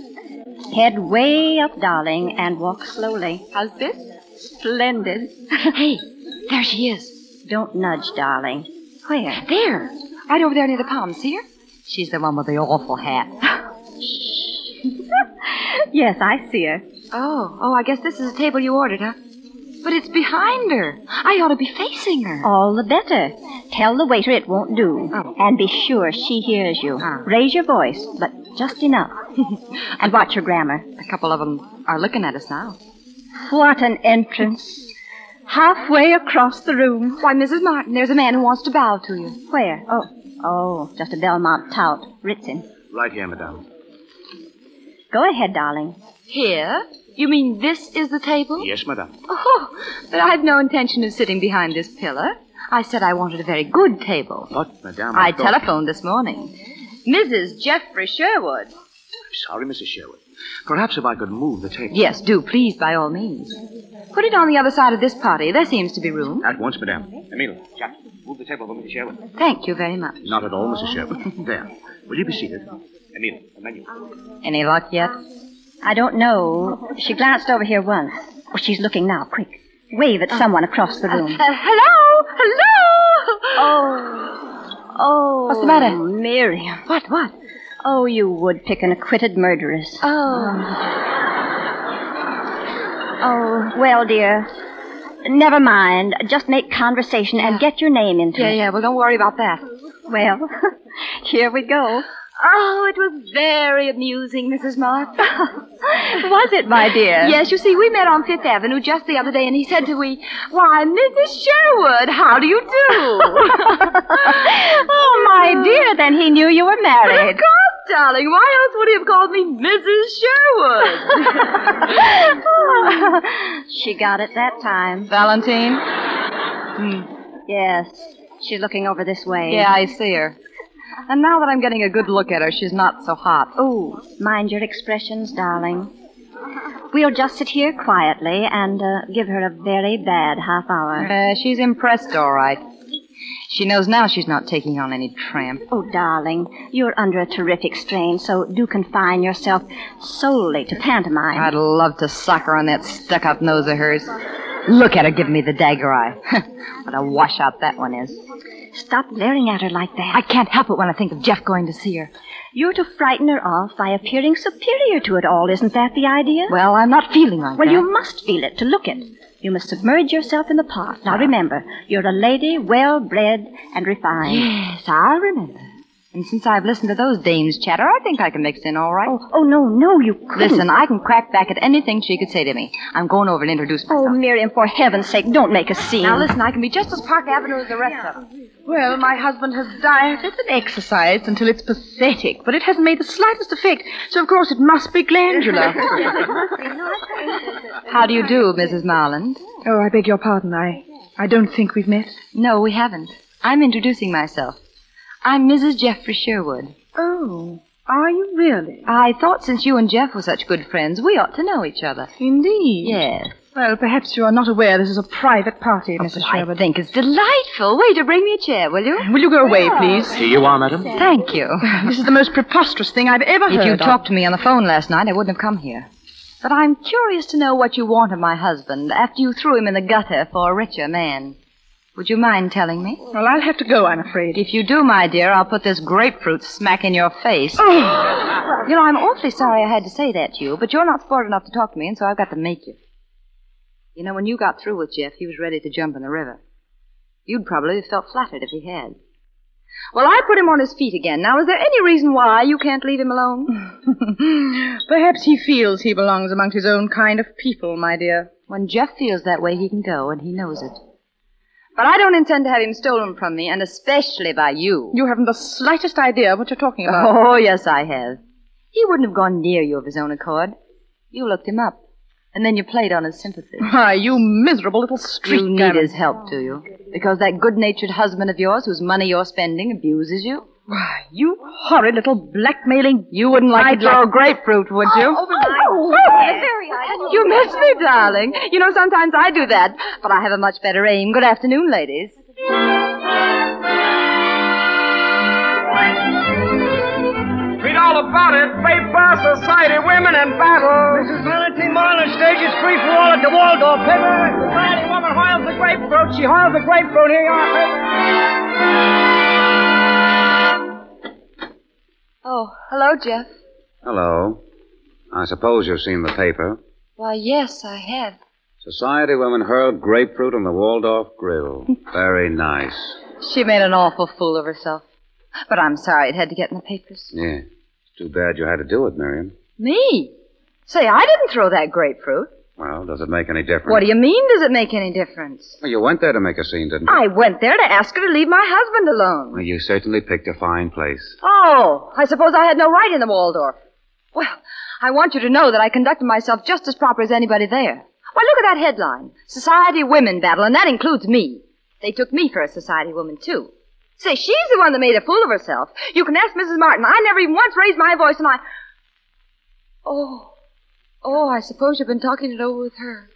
Head way up, darling, and walk slowly. How's this? Splendid. *laughs* hey, there she is. Don't nudge, darling. Where? There. Right over there near the palm. See her? She's the one with the awful hat. *laughs* yes, I see her. Oh, oh, I guess this is the table you ordered, huh? But it's behind her. I ought to be facing her. All the better. Tell the waiter it won't do. Oh. And be sure she hears you. Ah. Raise your voice, but just enough. *laughs* and watch your grammar. A couple of them are looking at us now. What an entrance. Halfway across the room. Why, Mrs. Martin, there's a man who wants to bow to you. Where? Oh, oh, just a Belmont tout. Ritzin. Right here, madame. Go ahead, darling. Here? You mean this is the table? Yes, madame. Oh, but I've no intention of sitting behind this pillar. I said I wanted a very good table. But, madame, I thought- telephoned this morning. Mrs. Jeffrey Sherwood. Sorry, Mrs. Sherwood. Perhaps if I could move the table. Yes, do, please, by all means. Put it on the other side of this party. There seems to be room. At once, madame. Emil, Jack, move the table for Mrs. Sherwood. Thank you very much. Not at all, Mrs. Sherwood. *laughs* there. Will you be seated? Emil, the menu. Any luck yet? I don't know. She glanced over here once. Oh, she's looking now. Quick. Wave at someone across the room. Uh, hello? Hello? Oh. Oh. What's the matter? Miriam. What, what? Oh, you would pick an acquitted murderess. Oh. Oh, well, dear. Never mind. Just make conversation and get your name into Yeah, it. yeah, well, don't worry about that. Well, *laughs* here we go. Oh, it was very amusing, Mrs. Martin. *laughs* Was it, my dear? Yes, you see, we met on Fifth Avenue just the other day, and he said to me, Why, Mrs. Sherwood, how do you do? *laughs* *laughs* oh, my dear, then he knew you were married. Of course, darling. Why else would he have called me Mrs. Sherwood? she got it that time. Valentine? Hmm. Yes. She's looking over this way. Yeah, I see her. And now that I'm getting a good look at her, she's not so hot. Oh, mind your expressions, darling. We'll just sit here quietly and uh, give her a very bad half hour. Uh, she's impressed, all right. She knows now she's not taking on any tramp. Oh, darling, you're under a terrific strain, so do confine yourself solely to pantomime. I'd love to sock her on that stuck-up nose of hers. Look at her giving me the dagger eye. *laughs* what a washout that one is. Stop glaring at her like that. I can't help it when I think of Jeff going to see her. You're to frighten her off by appearing superior to it all, isn't that the idea? Well, I'm not feeling like Well, that. you must feel it to look it. You must submerge yourself in the part. Now ah. remember, you're a lady well bred and refined. Yes, I'll remember. And since I've listened to those dames chatter, I think I can mix in all right. Oh, oh no, no, you couldn't. Listen, I can crack back at anything she could say to me. I'm going over and introduce oh, myself. Oh, Miriam, for heaven's sake, don't make a scene. Now listen, I can be just as Park Avenue as the rest of them. Well, my husband has dieted and exercised until it's pathetic, but it hasn't made the slightest effect, so of course it must be glandular. *laughs* How do you do, Mrs. Marland? oh, I beg your pardon. I, I don't think we've met. No, we haven't. I'm introducing myself. I'm Mrs. Jeffrey Sherwood. Oh, are you really? I thought since you and Jeff were such good friends, we ought to know each other. Indeed. Yes. Well, perhaps you are not aware this is a private party, oh, Mrs. Sherwood. I think it's delightful. Waiter, bring me a chair, will you? Will you go away, please? Here you are, madam. Thank you. This is the most preposterous thing I've ever heard If you'd of. talked to me on the phone last night, I wouldn't have come here. But I'm curious to know what you want of my husband after you threw him in the gutter for a richer man. Would you mind telling me? Well, I'll have to go, I'm afraid. If you do, my dear, I'll put this grapefruit smack in your face. Oh. You know, I'm awfully sorry I had to say that to you, but you're not sport enough to talk to me, and so I've got to make you. You know, when you got through with Jeff, he was ready to jump in the river. You'd probably have felt flattered if he had. Well, I put him on his feet again. Now, is there any reason why you can't leave him alone? *laughs* Perhaps he feels he belongs among his own kind of people, my dear. When Jeff feels that way, he can go, and he knows it. But I don't intend to have him stolen from me, and especially by you. You haven't the slightest idea what you're talking about. Oh, yes, I have. He wouldn't have gone near you of his own accord. You looked him up, and then you played on his sympathy. Why, you miserable little street You need his help, do you? Because that good-natured husband of yours, whose money you're spending, abuses you? Why, you horrid little blackmailing. You wouldn't like I'd to throw like- grapefruit, would oh, you? Oh, oh, oh, oh, oh you miss me, darling. You know, sometimes I do that, but I have a much better aim. Good afternoon, ladies. Read all about it. Paper, society, women, and battle. Mrs. Valentine Marland, stage is free for all at the Waldorf. Paper. Society woman hoils the grapefruit. She hoils the grapefruit. Here you are, Oh, hello, Jeff. Hello. I suppose you've seen the paper. Why, yes, I have. Society women hurled grapefruit on the Waldorf grill. *laughs* Very nice. She made an awful fool of herself. But I'm sorry it had to get in the papers. Yeah. It's too bad you had to do it, Miriam. Me? Say, I didn't throw that grapefruit. Well, does it make any difference? What do you mean, does it make any difference? Well, you went there to make a scene, didn't you? I went there to ask her to leave my husband alone. Well, you certainly picked a fine place. Oh, I suppose I had no right in the Waldorf. Well, I want you to know that I conducted myself just as proper as anybody there. Why, look at that headline. Society Women Battle, and that includes me. They took me for a society woman, too. Say, she's the one that made a fool of herself. You can ask Mrs. Martin. I never even once raised my voice, and I... Oh. Oh, I suppose you've been talking it over with her.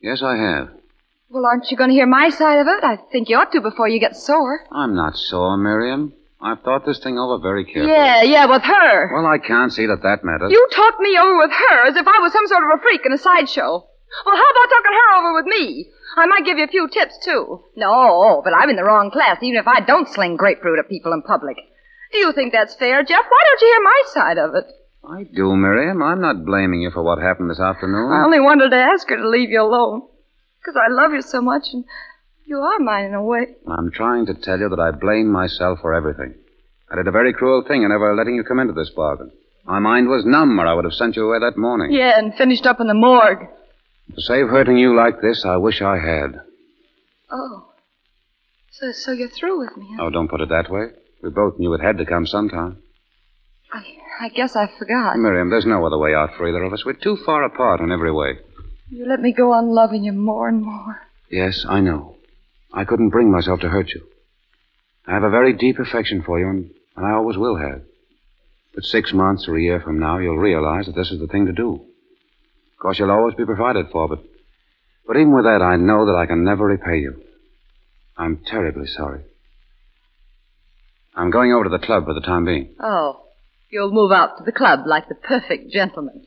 Yes, I have. Well, aren't you going to hear my side of it? I think you ought to before you get sore. I'm not sore, Miriam. I've thought this thing over very carefully. Yeah, yeah, with her. Well, I can't see that that matters. You talked me over with her as if I was some sort of a freak in a sideshow. Well, how about talking her over with me? I might give you a few tips, too. No, but I'm in the wrong class, even if I don't sling grapefruit at people in public. Do you think that's fair, Jeff? Why don't you hear my side of it? I do, Miriam. I'm not blaming you for what happened this afternoon. I only wanted to ask her to leave you alone. Because I love you so much, and you are mine in a way. I'm trying to tell you that I blame myself for everything. I did a very cruel thing in ever letting you come into this bargain. My mind was numb, or I would have sent you away that morning. Yeah, and finished up in the morgue. To save hurting you like this, I wish I had. Oh. So, so you're through with me, huh? Oh, don't put it that way. We both knew it had to come sometime. I, I guess I forgot. Miriam, there's no other way out for either of us. We're too far apart in every way. You let me go on loving you more and more. Yes, I know. I couldn't bring myself to hurt you. I have a very deep affection for you, and, and I always will have. But six months or a year from now, you'll realize that this is the thing to do. Of course, you'll always be provided for, but, but even with that, I know that I can never repay you. I'm terribly sorry. I'm going over to the club for the time being. Oh, you'll move out to the club like the perfect gentleman.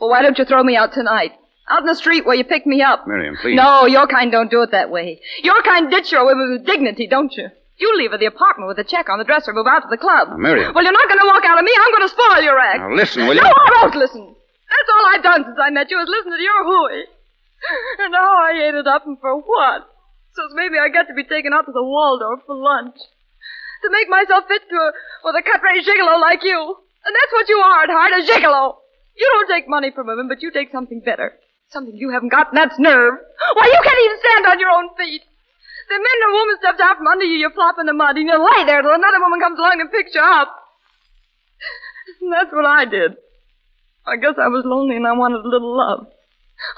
Well, why don't you throw me out tonight? Out in the street where you pick me up. Miriam, please. No, your kind don't do it that way. Your kind ditch your women with dignity, don't you? You leave her the apartment with a check on the dresser, and move out to the club. Now, Miriam. Well, you're not going to walk out of me. I'm going to spoil your act. Now, listen, will you? No, I won't listen. That's all I've done since I met you is listen to your hooey. And now I ate it up, and for what? So maybe I got to be taken out to the Waldorf for lunch. To make myself fit to a, with a cut-rate gigolo like you. And that's what you are at heart, a gigolo. You don't take money from women, but you take something better. Something you haven't got, and that's nerve. Why, you can't even stand on your own feet. The minute a woman steps out from under you, you flop in the mud, and you lay there till another woman comes along and picks you up. And *laughs* that's what I did. I guess I was lonely and I wanted a little love.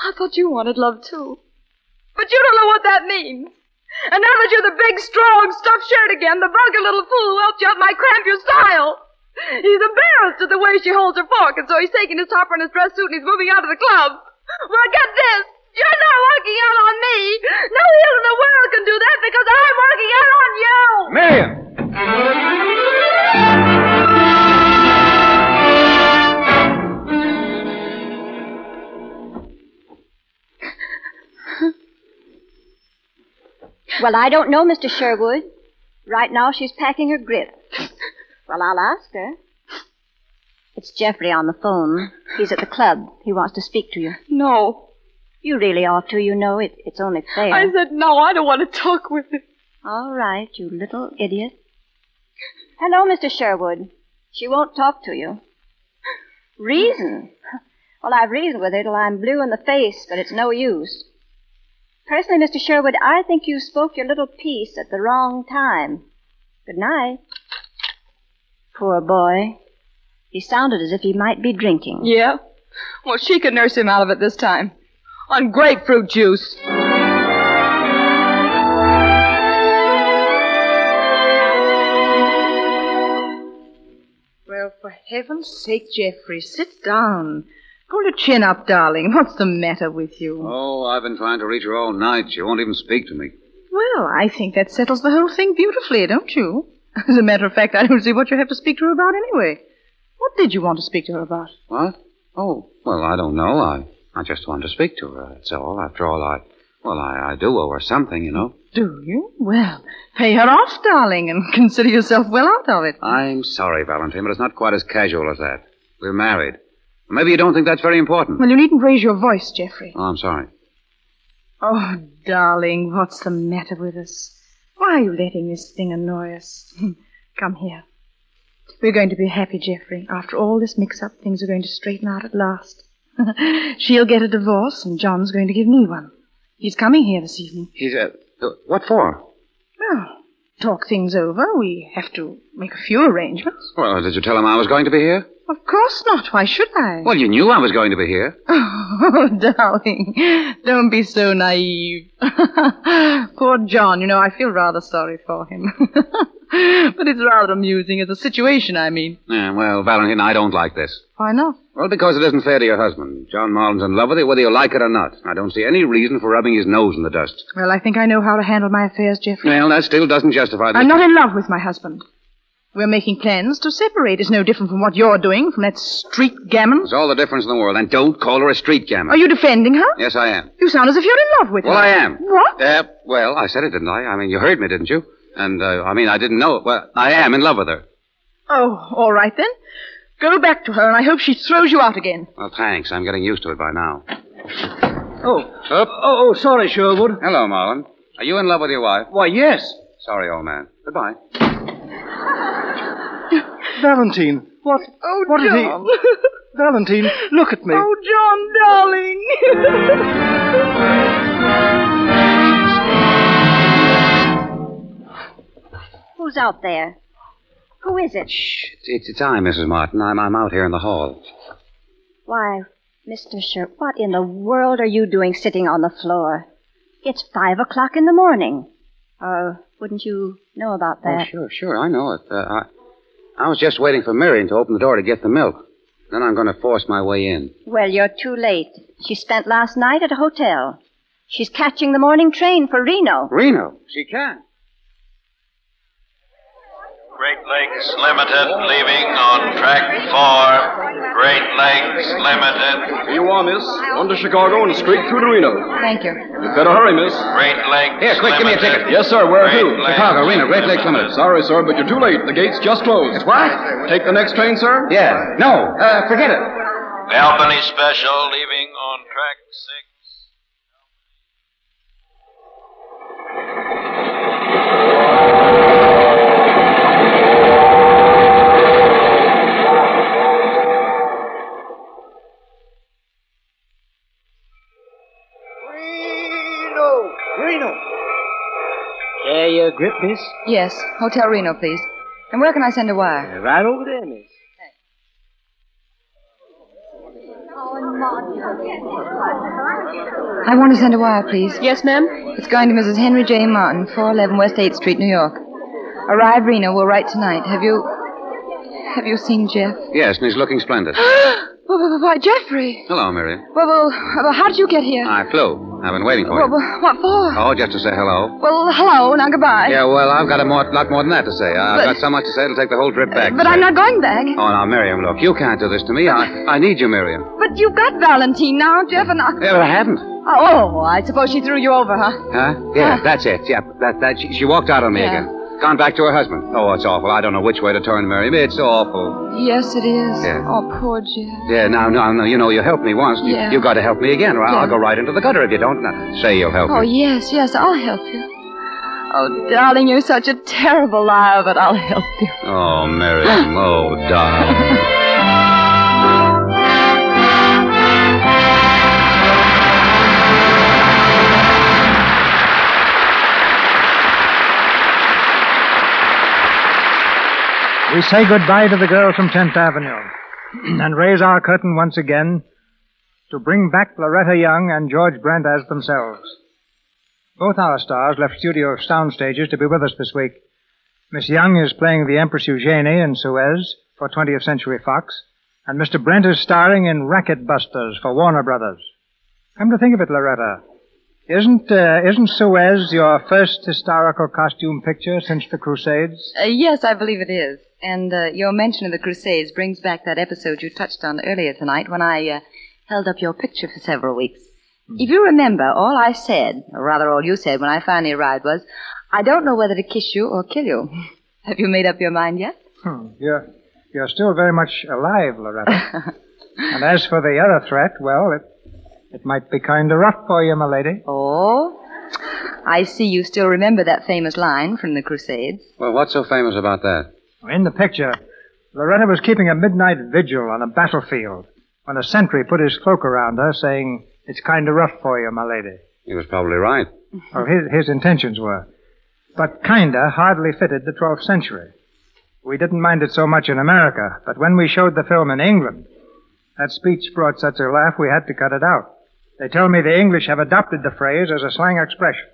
I thought you wanted love, too. But you don't know what that means. And now that you're the big, strong, stuffed shirt again, the vulgar little fool who helped you up might cramp your style. He's embarrassed at the way she holds her fork, and so he's taking his topper and his dress suit and he's moving out of the club. Well, get this. You're not working out on me. No heel in the world can do that because I'm working out on you. Miriam! Well, I don't know, Mr. Sherwood. Right now she's packing her grip. Well, I'll ask her. It's Jeffrey on the phone. He's at the club. He wants to speak to you. No. You really ought to, you know. It, it's only fair. I said no. I don't want to talk with him. All right, you little idiot. Hello, Mr. Sherwood. She won't talk to you. Reason? Well, I've reasoned with her till I'm blue in the face, but it's no use. Personally, Mr. Sherwood, I think you spoke your little piece at the wrong time. Good night. Poor boy. He sounded as if he might be drinking. Yeah? Well, she could nurse him out of it this time. On grapefruit juice. Well, for heaven's sake, Jeffrey, sit down. Hold your chin up, darling. What's the matter with you? Oh, I've been trying to reach her all night. She won't even speak to me. Well, I think that settles the whole thing beautifully, don't you? *laughs* As a matter of fact, I don't see what you have to speak to her about anyway. What did you want to speak to her about? What? Oh, well, I don't know. I, I just want to speak to her. That's all. After all, I, well, I, I do owe her something, you know. Do you? Well, pay her off, darling, and *laughs* consider yourself well out of it. I'm sorry, Valentine, but it's not quite as casual as that. We're married. Maybe you don't think that's very important. Well, you needn't raise your voice, Jeffrey. Oh, I'm sorry. Oh, darling, what's the matter with us? Why are you letting this thing annoy us? *laughs* Come here. We're going to be happy, Jeffrey. After all this mix-up, things are going to straighten out at last. *laughs* She'll get a divorce, and John's going to give me one. He's coming here this evening. He's, uh, uh, what for? Well, talk things over. We have to make a few arrangements. Well, did you tell him I was going to be here? Of course not. Why should I? Well, you knew I was going to be here. *laughs* Oh, darling, don't be so naive. *laughs* Poor John, you know, I feel rather sorry for him. *laughs* but it's rather amusing as a situation, I mean. Yeah, well, Valentine, I don't like this. Why not? Well, because it isn't fair to your husband. John Marland's in love with you, whether you like it or not. I don't see any reason for rubbing his nose in the dust. Well, I think I know how to handle my affairs, Jeffrey. Well, that still doesn't justify the... I'm not in love with my husband. We're making plans to separate. It's no different from what you're doing, from that street gammon. There's all the difference in the world. And don't call her a street gammon. Are you defending her? Yes, I am. You sound as if you're in love with Well, her. Well, I am. What? Uh, well, I said it, didn't I? I mean, you heard me, didn't you? And, uh, I mean, I didn't know it. Well, I am in love with her. Oh, all right then. Go back to her, and I hope she throws you out again. Well, thanks. I'm getting used to it by now. Oh. Up. Oh, oh, sorry, Sherwood. Hello, Marland. Are you in love with your wife? Why, yes. Sorry, old man. Goodbye. Valentine, what? Oh, what did he? John. *laughs* Valentine, look at me. Oh, John, darling. Who's out there? Who is it? Shh, It's, it's I, Mrs. Martin. I'm, I'm out here in the hall. Why, Mr. Sher, what in the world are you doing sitting on the floor? It's five o'clock in the morning. Or wouldn't you know about that? Oh, that? sure, sure. I know it. Uh, I, I was just waiting for Marion to open the door to get the milk. Then I'm going to force my way in. Well, you're too late. She spent last night at a hotel. She's catching the morning train for Reno. Reno? She can. Great Lakes Limited leaving on track four. Great Lakes Limited. Here you are, miss. On to Chicago and straight through to Reno. Thank you. You'd better hurry, miss. Great Lakes Here, quick, give me a ticket. Yes, sir. Where Great to? Lakes Chicago, Reno, Great Lakes Limited. Sorry, sir, but you're too late. The gate's just closed. It's what? Take the next train, sir? Yeah. No, uh, forget it. The Albany Special leaving on track six. Care your grip, miss? Yes, Hotel Reno, please. And where can I send a wire? Right over there, miss. I want to send a wire, please. Yes, ma'am? It's going to Mrs. Henry J. Martin, 411 West 8th Street, New York. Arrive Reno We'll write tonight. Have you. Have you seen Jeff? Yes, and he's looking splendid. Why, *gasps* why, why, Jeffrey! Hello, Miriam. Well, well, well, how did you get here? I flew. I've been waiting for you. well, what for? Oh, just to say hello. Well, hello, now goodbye. Yeah, well, I've got a more, lot more than that to say. I've But- got so much to say it'll take the whole trip back. But I'm not going back. Oh, now, Miriam, look, you can't do this to me. I, I need you, Miriam. But you've got Valentine now, Jeff, and I... Yeah, but I haven't. Oh, I suppose she threw you over, huh? Huh? Yeah, that's it. Yeah, that, that, she, she walked out on me Yeah. again. Gone back to her husband. Oh, it's awful. I don't know which way to turn, Miriam. It's awful. Yes, it is. Yeah. Oh, poor Jeff. Yeah, now, now, now, you know, you helped me once. You, Yeah. You've got to help me again, or I'll Yeah. go right into the gutter if you don't. Now, say you'll help me. Oh, me. yes, yes, I'll help you. Oh, darling, you're such a terrible liar, but I'll help you. Oh, Miriam. Oh, darling. We say goodbye to the girl from 10th Avenue *clears throat* and raise our curtain once again to bring back Loretta Young and George Brent as themselves. Both our stars left studio sound stages to be with us this week. Miss Young is playing the Empress Eugenie in Suez for 20th Century Fox, and Mr. Brent is starring in Racket Busters for Warner Brothers. Come to think of it, Loretta, isn't uh, isn't Suez your first historical costume picture since the Crusades? Uh, yes, I believe it is. And uh, your mention of the Crusades brings back that episode you touched on earlier tonight when I uh, held up your picture for several weeks. If you remember, all I said, or rather all you said when I finally arrived was, I don't know whether to kiss you or kill you. *laughs* Have you made up your mind yet? Hmm, you're, you're still very much alive, Loretta. *laughs* and as for the other threat, well, it, it might be kind of rough for you, my lady. Oh? I see you still remember that famous line from the Crusades. Well, what's so famous about that? In the picture, Loretta was keeping a midnight vigil on a battlefield when a sentry put his cloak around her, saying, It's kind of rough for you, my lady. He was probably right. Well, his, his intentions were. But kinda hardly fitted the 12th century. We didn't mind it so much in America, but when we showed the film in England, that speech brought such a laugh we had to cut it out. They tell me the English have adopted the phrase as a slang expression.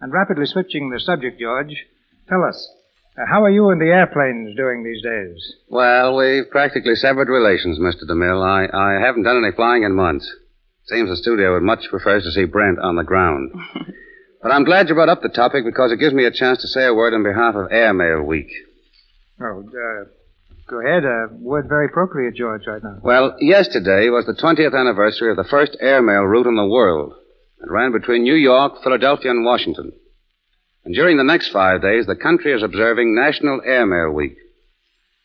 And rapidly switching the subject, George, tell us, uh, how are you and the airplanes doing these days? Well, we've practically severed relations, Mr. DeMille. I, I haven't done any flying in months. Seems the studio would much prefers to see Brent on the ground. *laughs* but I'm glad you brought up the topic because it gives me a chance to say a word on behalf of Airmail Week. Oh, uh, go ahead. A word very appropriate, George, right now. Well, yesterday was the 20th anniversary of the first airmail route in the world. It ran between New York, Philadelphia, and Washington. And during the next five days, the country is observing National Airmail Week.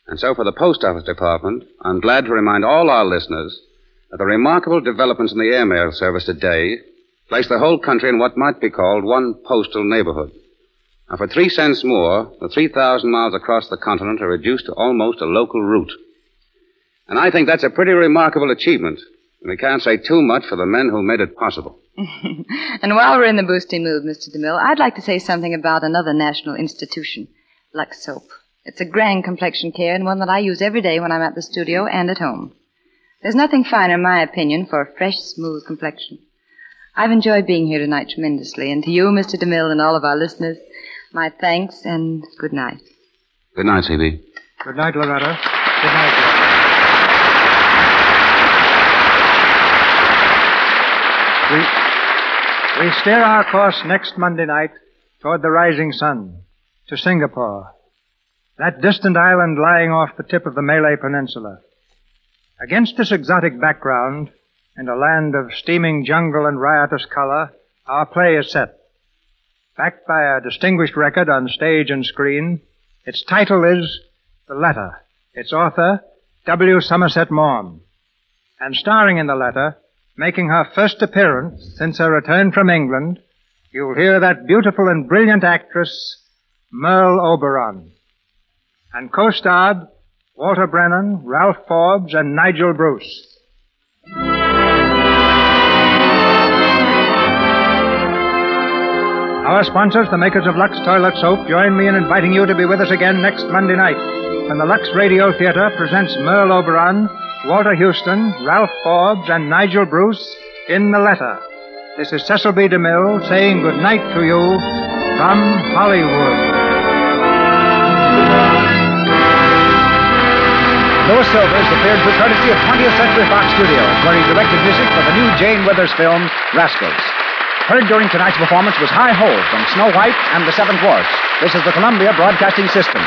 And so, for the Post Office Department, I'm glad to remind all our listeners that the remarkable developments in the airmail service today place the whole country in what might be called one postal neighborhood. Now, for three cents more, the 3,000 miles across the continent are reduced to almost a local route. And I think that's a pretty remarkable achievement. And we can't say too much for the men who made it possible. *laughs* And while we're in the boosting mood, Mr. DeMille, I'd like to say something about another national institution, Lux Soap. It's a grand complexion care and one that I use every day when I'm at the studio and at home. There's nothing finer, in my opinion, for a fresh, smooth complexion. I've enjoyed being here tonight tremendously, and to you, Mr. DeMille, and all of our listeners, my thanks and good night. Good night, C.B. Good night, Loretta. Good night. We, we steer our course next Monday night toward the rising sun, to Singapore, that distant island lying off the tip of the Malay Peninsula. Against this exotic background, in a land of steaming jungle and riotous color, our play is set. Backed by a distinguished record on stage and screen, its title is The Letter. Its author, W. Somerset Maugham. And starring in the letter, making her first appearance since her return from England, you'll hear that beautiful and brilliant actress, Merle Oberon. And co-starred Walter Brennan, Ralph Forbes, and Nigel Bruce. Our sponsors, the makers of Lux Toilet Soap, join me in inviting you to be with us again next Monday night when the Lux Radio Theater presents Merle Oberon, Walter Huston, Ralph Forbes, and Nigel Bruce in The Letter. This is Cecil B. DeMille saying good night to you from Hollywood. Louis Silvers appeared through courtesy of 20th Century Fox Studios, where he directed music for the new Jane Withers film, Rascals. Heard during tonight's performance was Heigh-Ho from Snow White and the Seven Dwarfs. This is the Columbia Broadcasting System.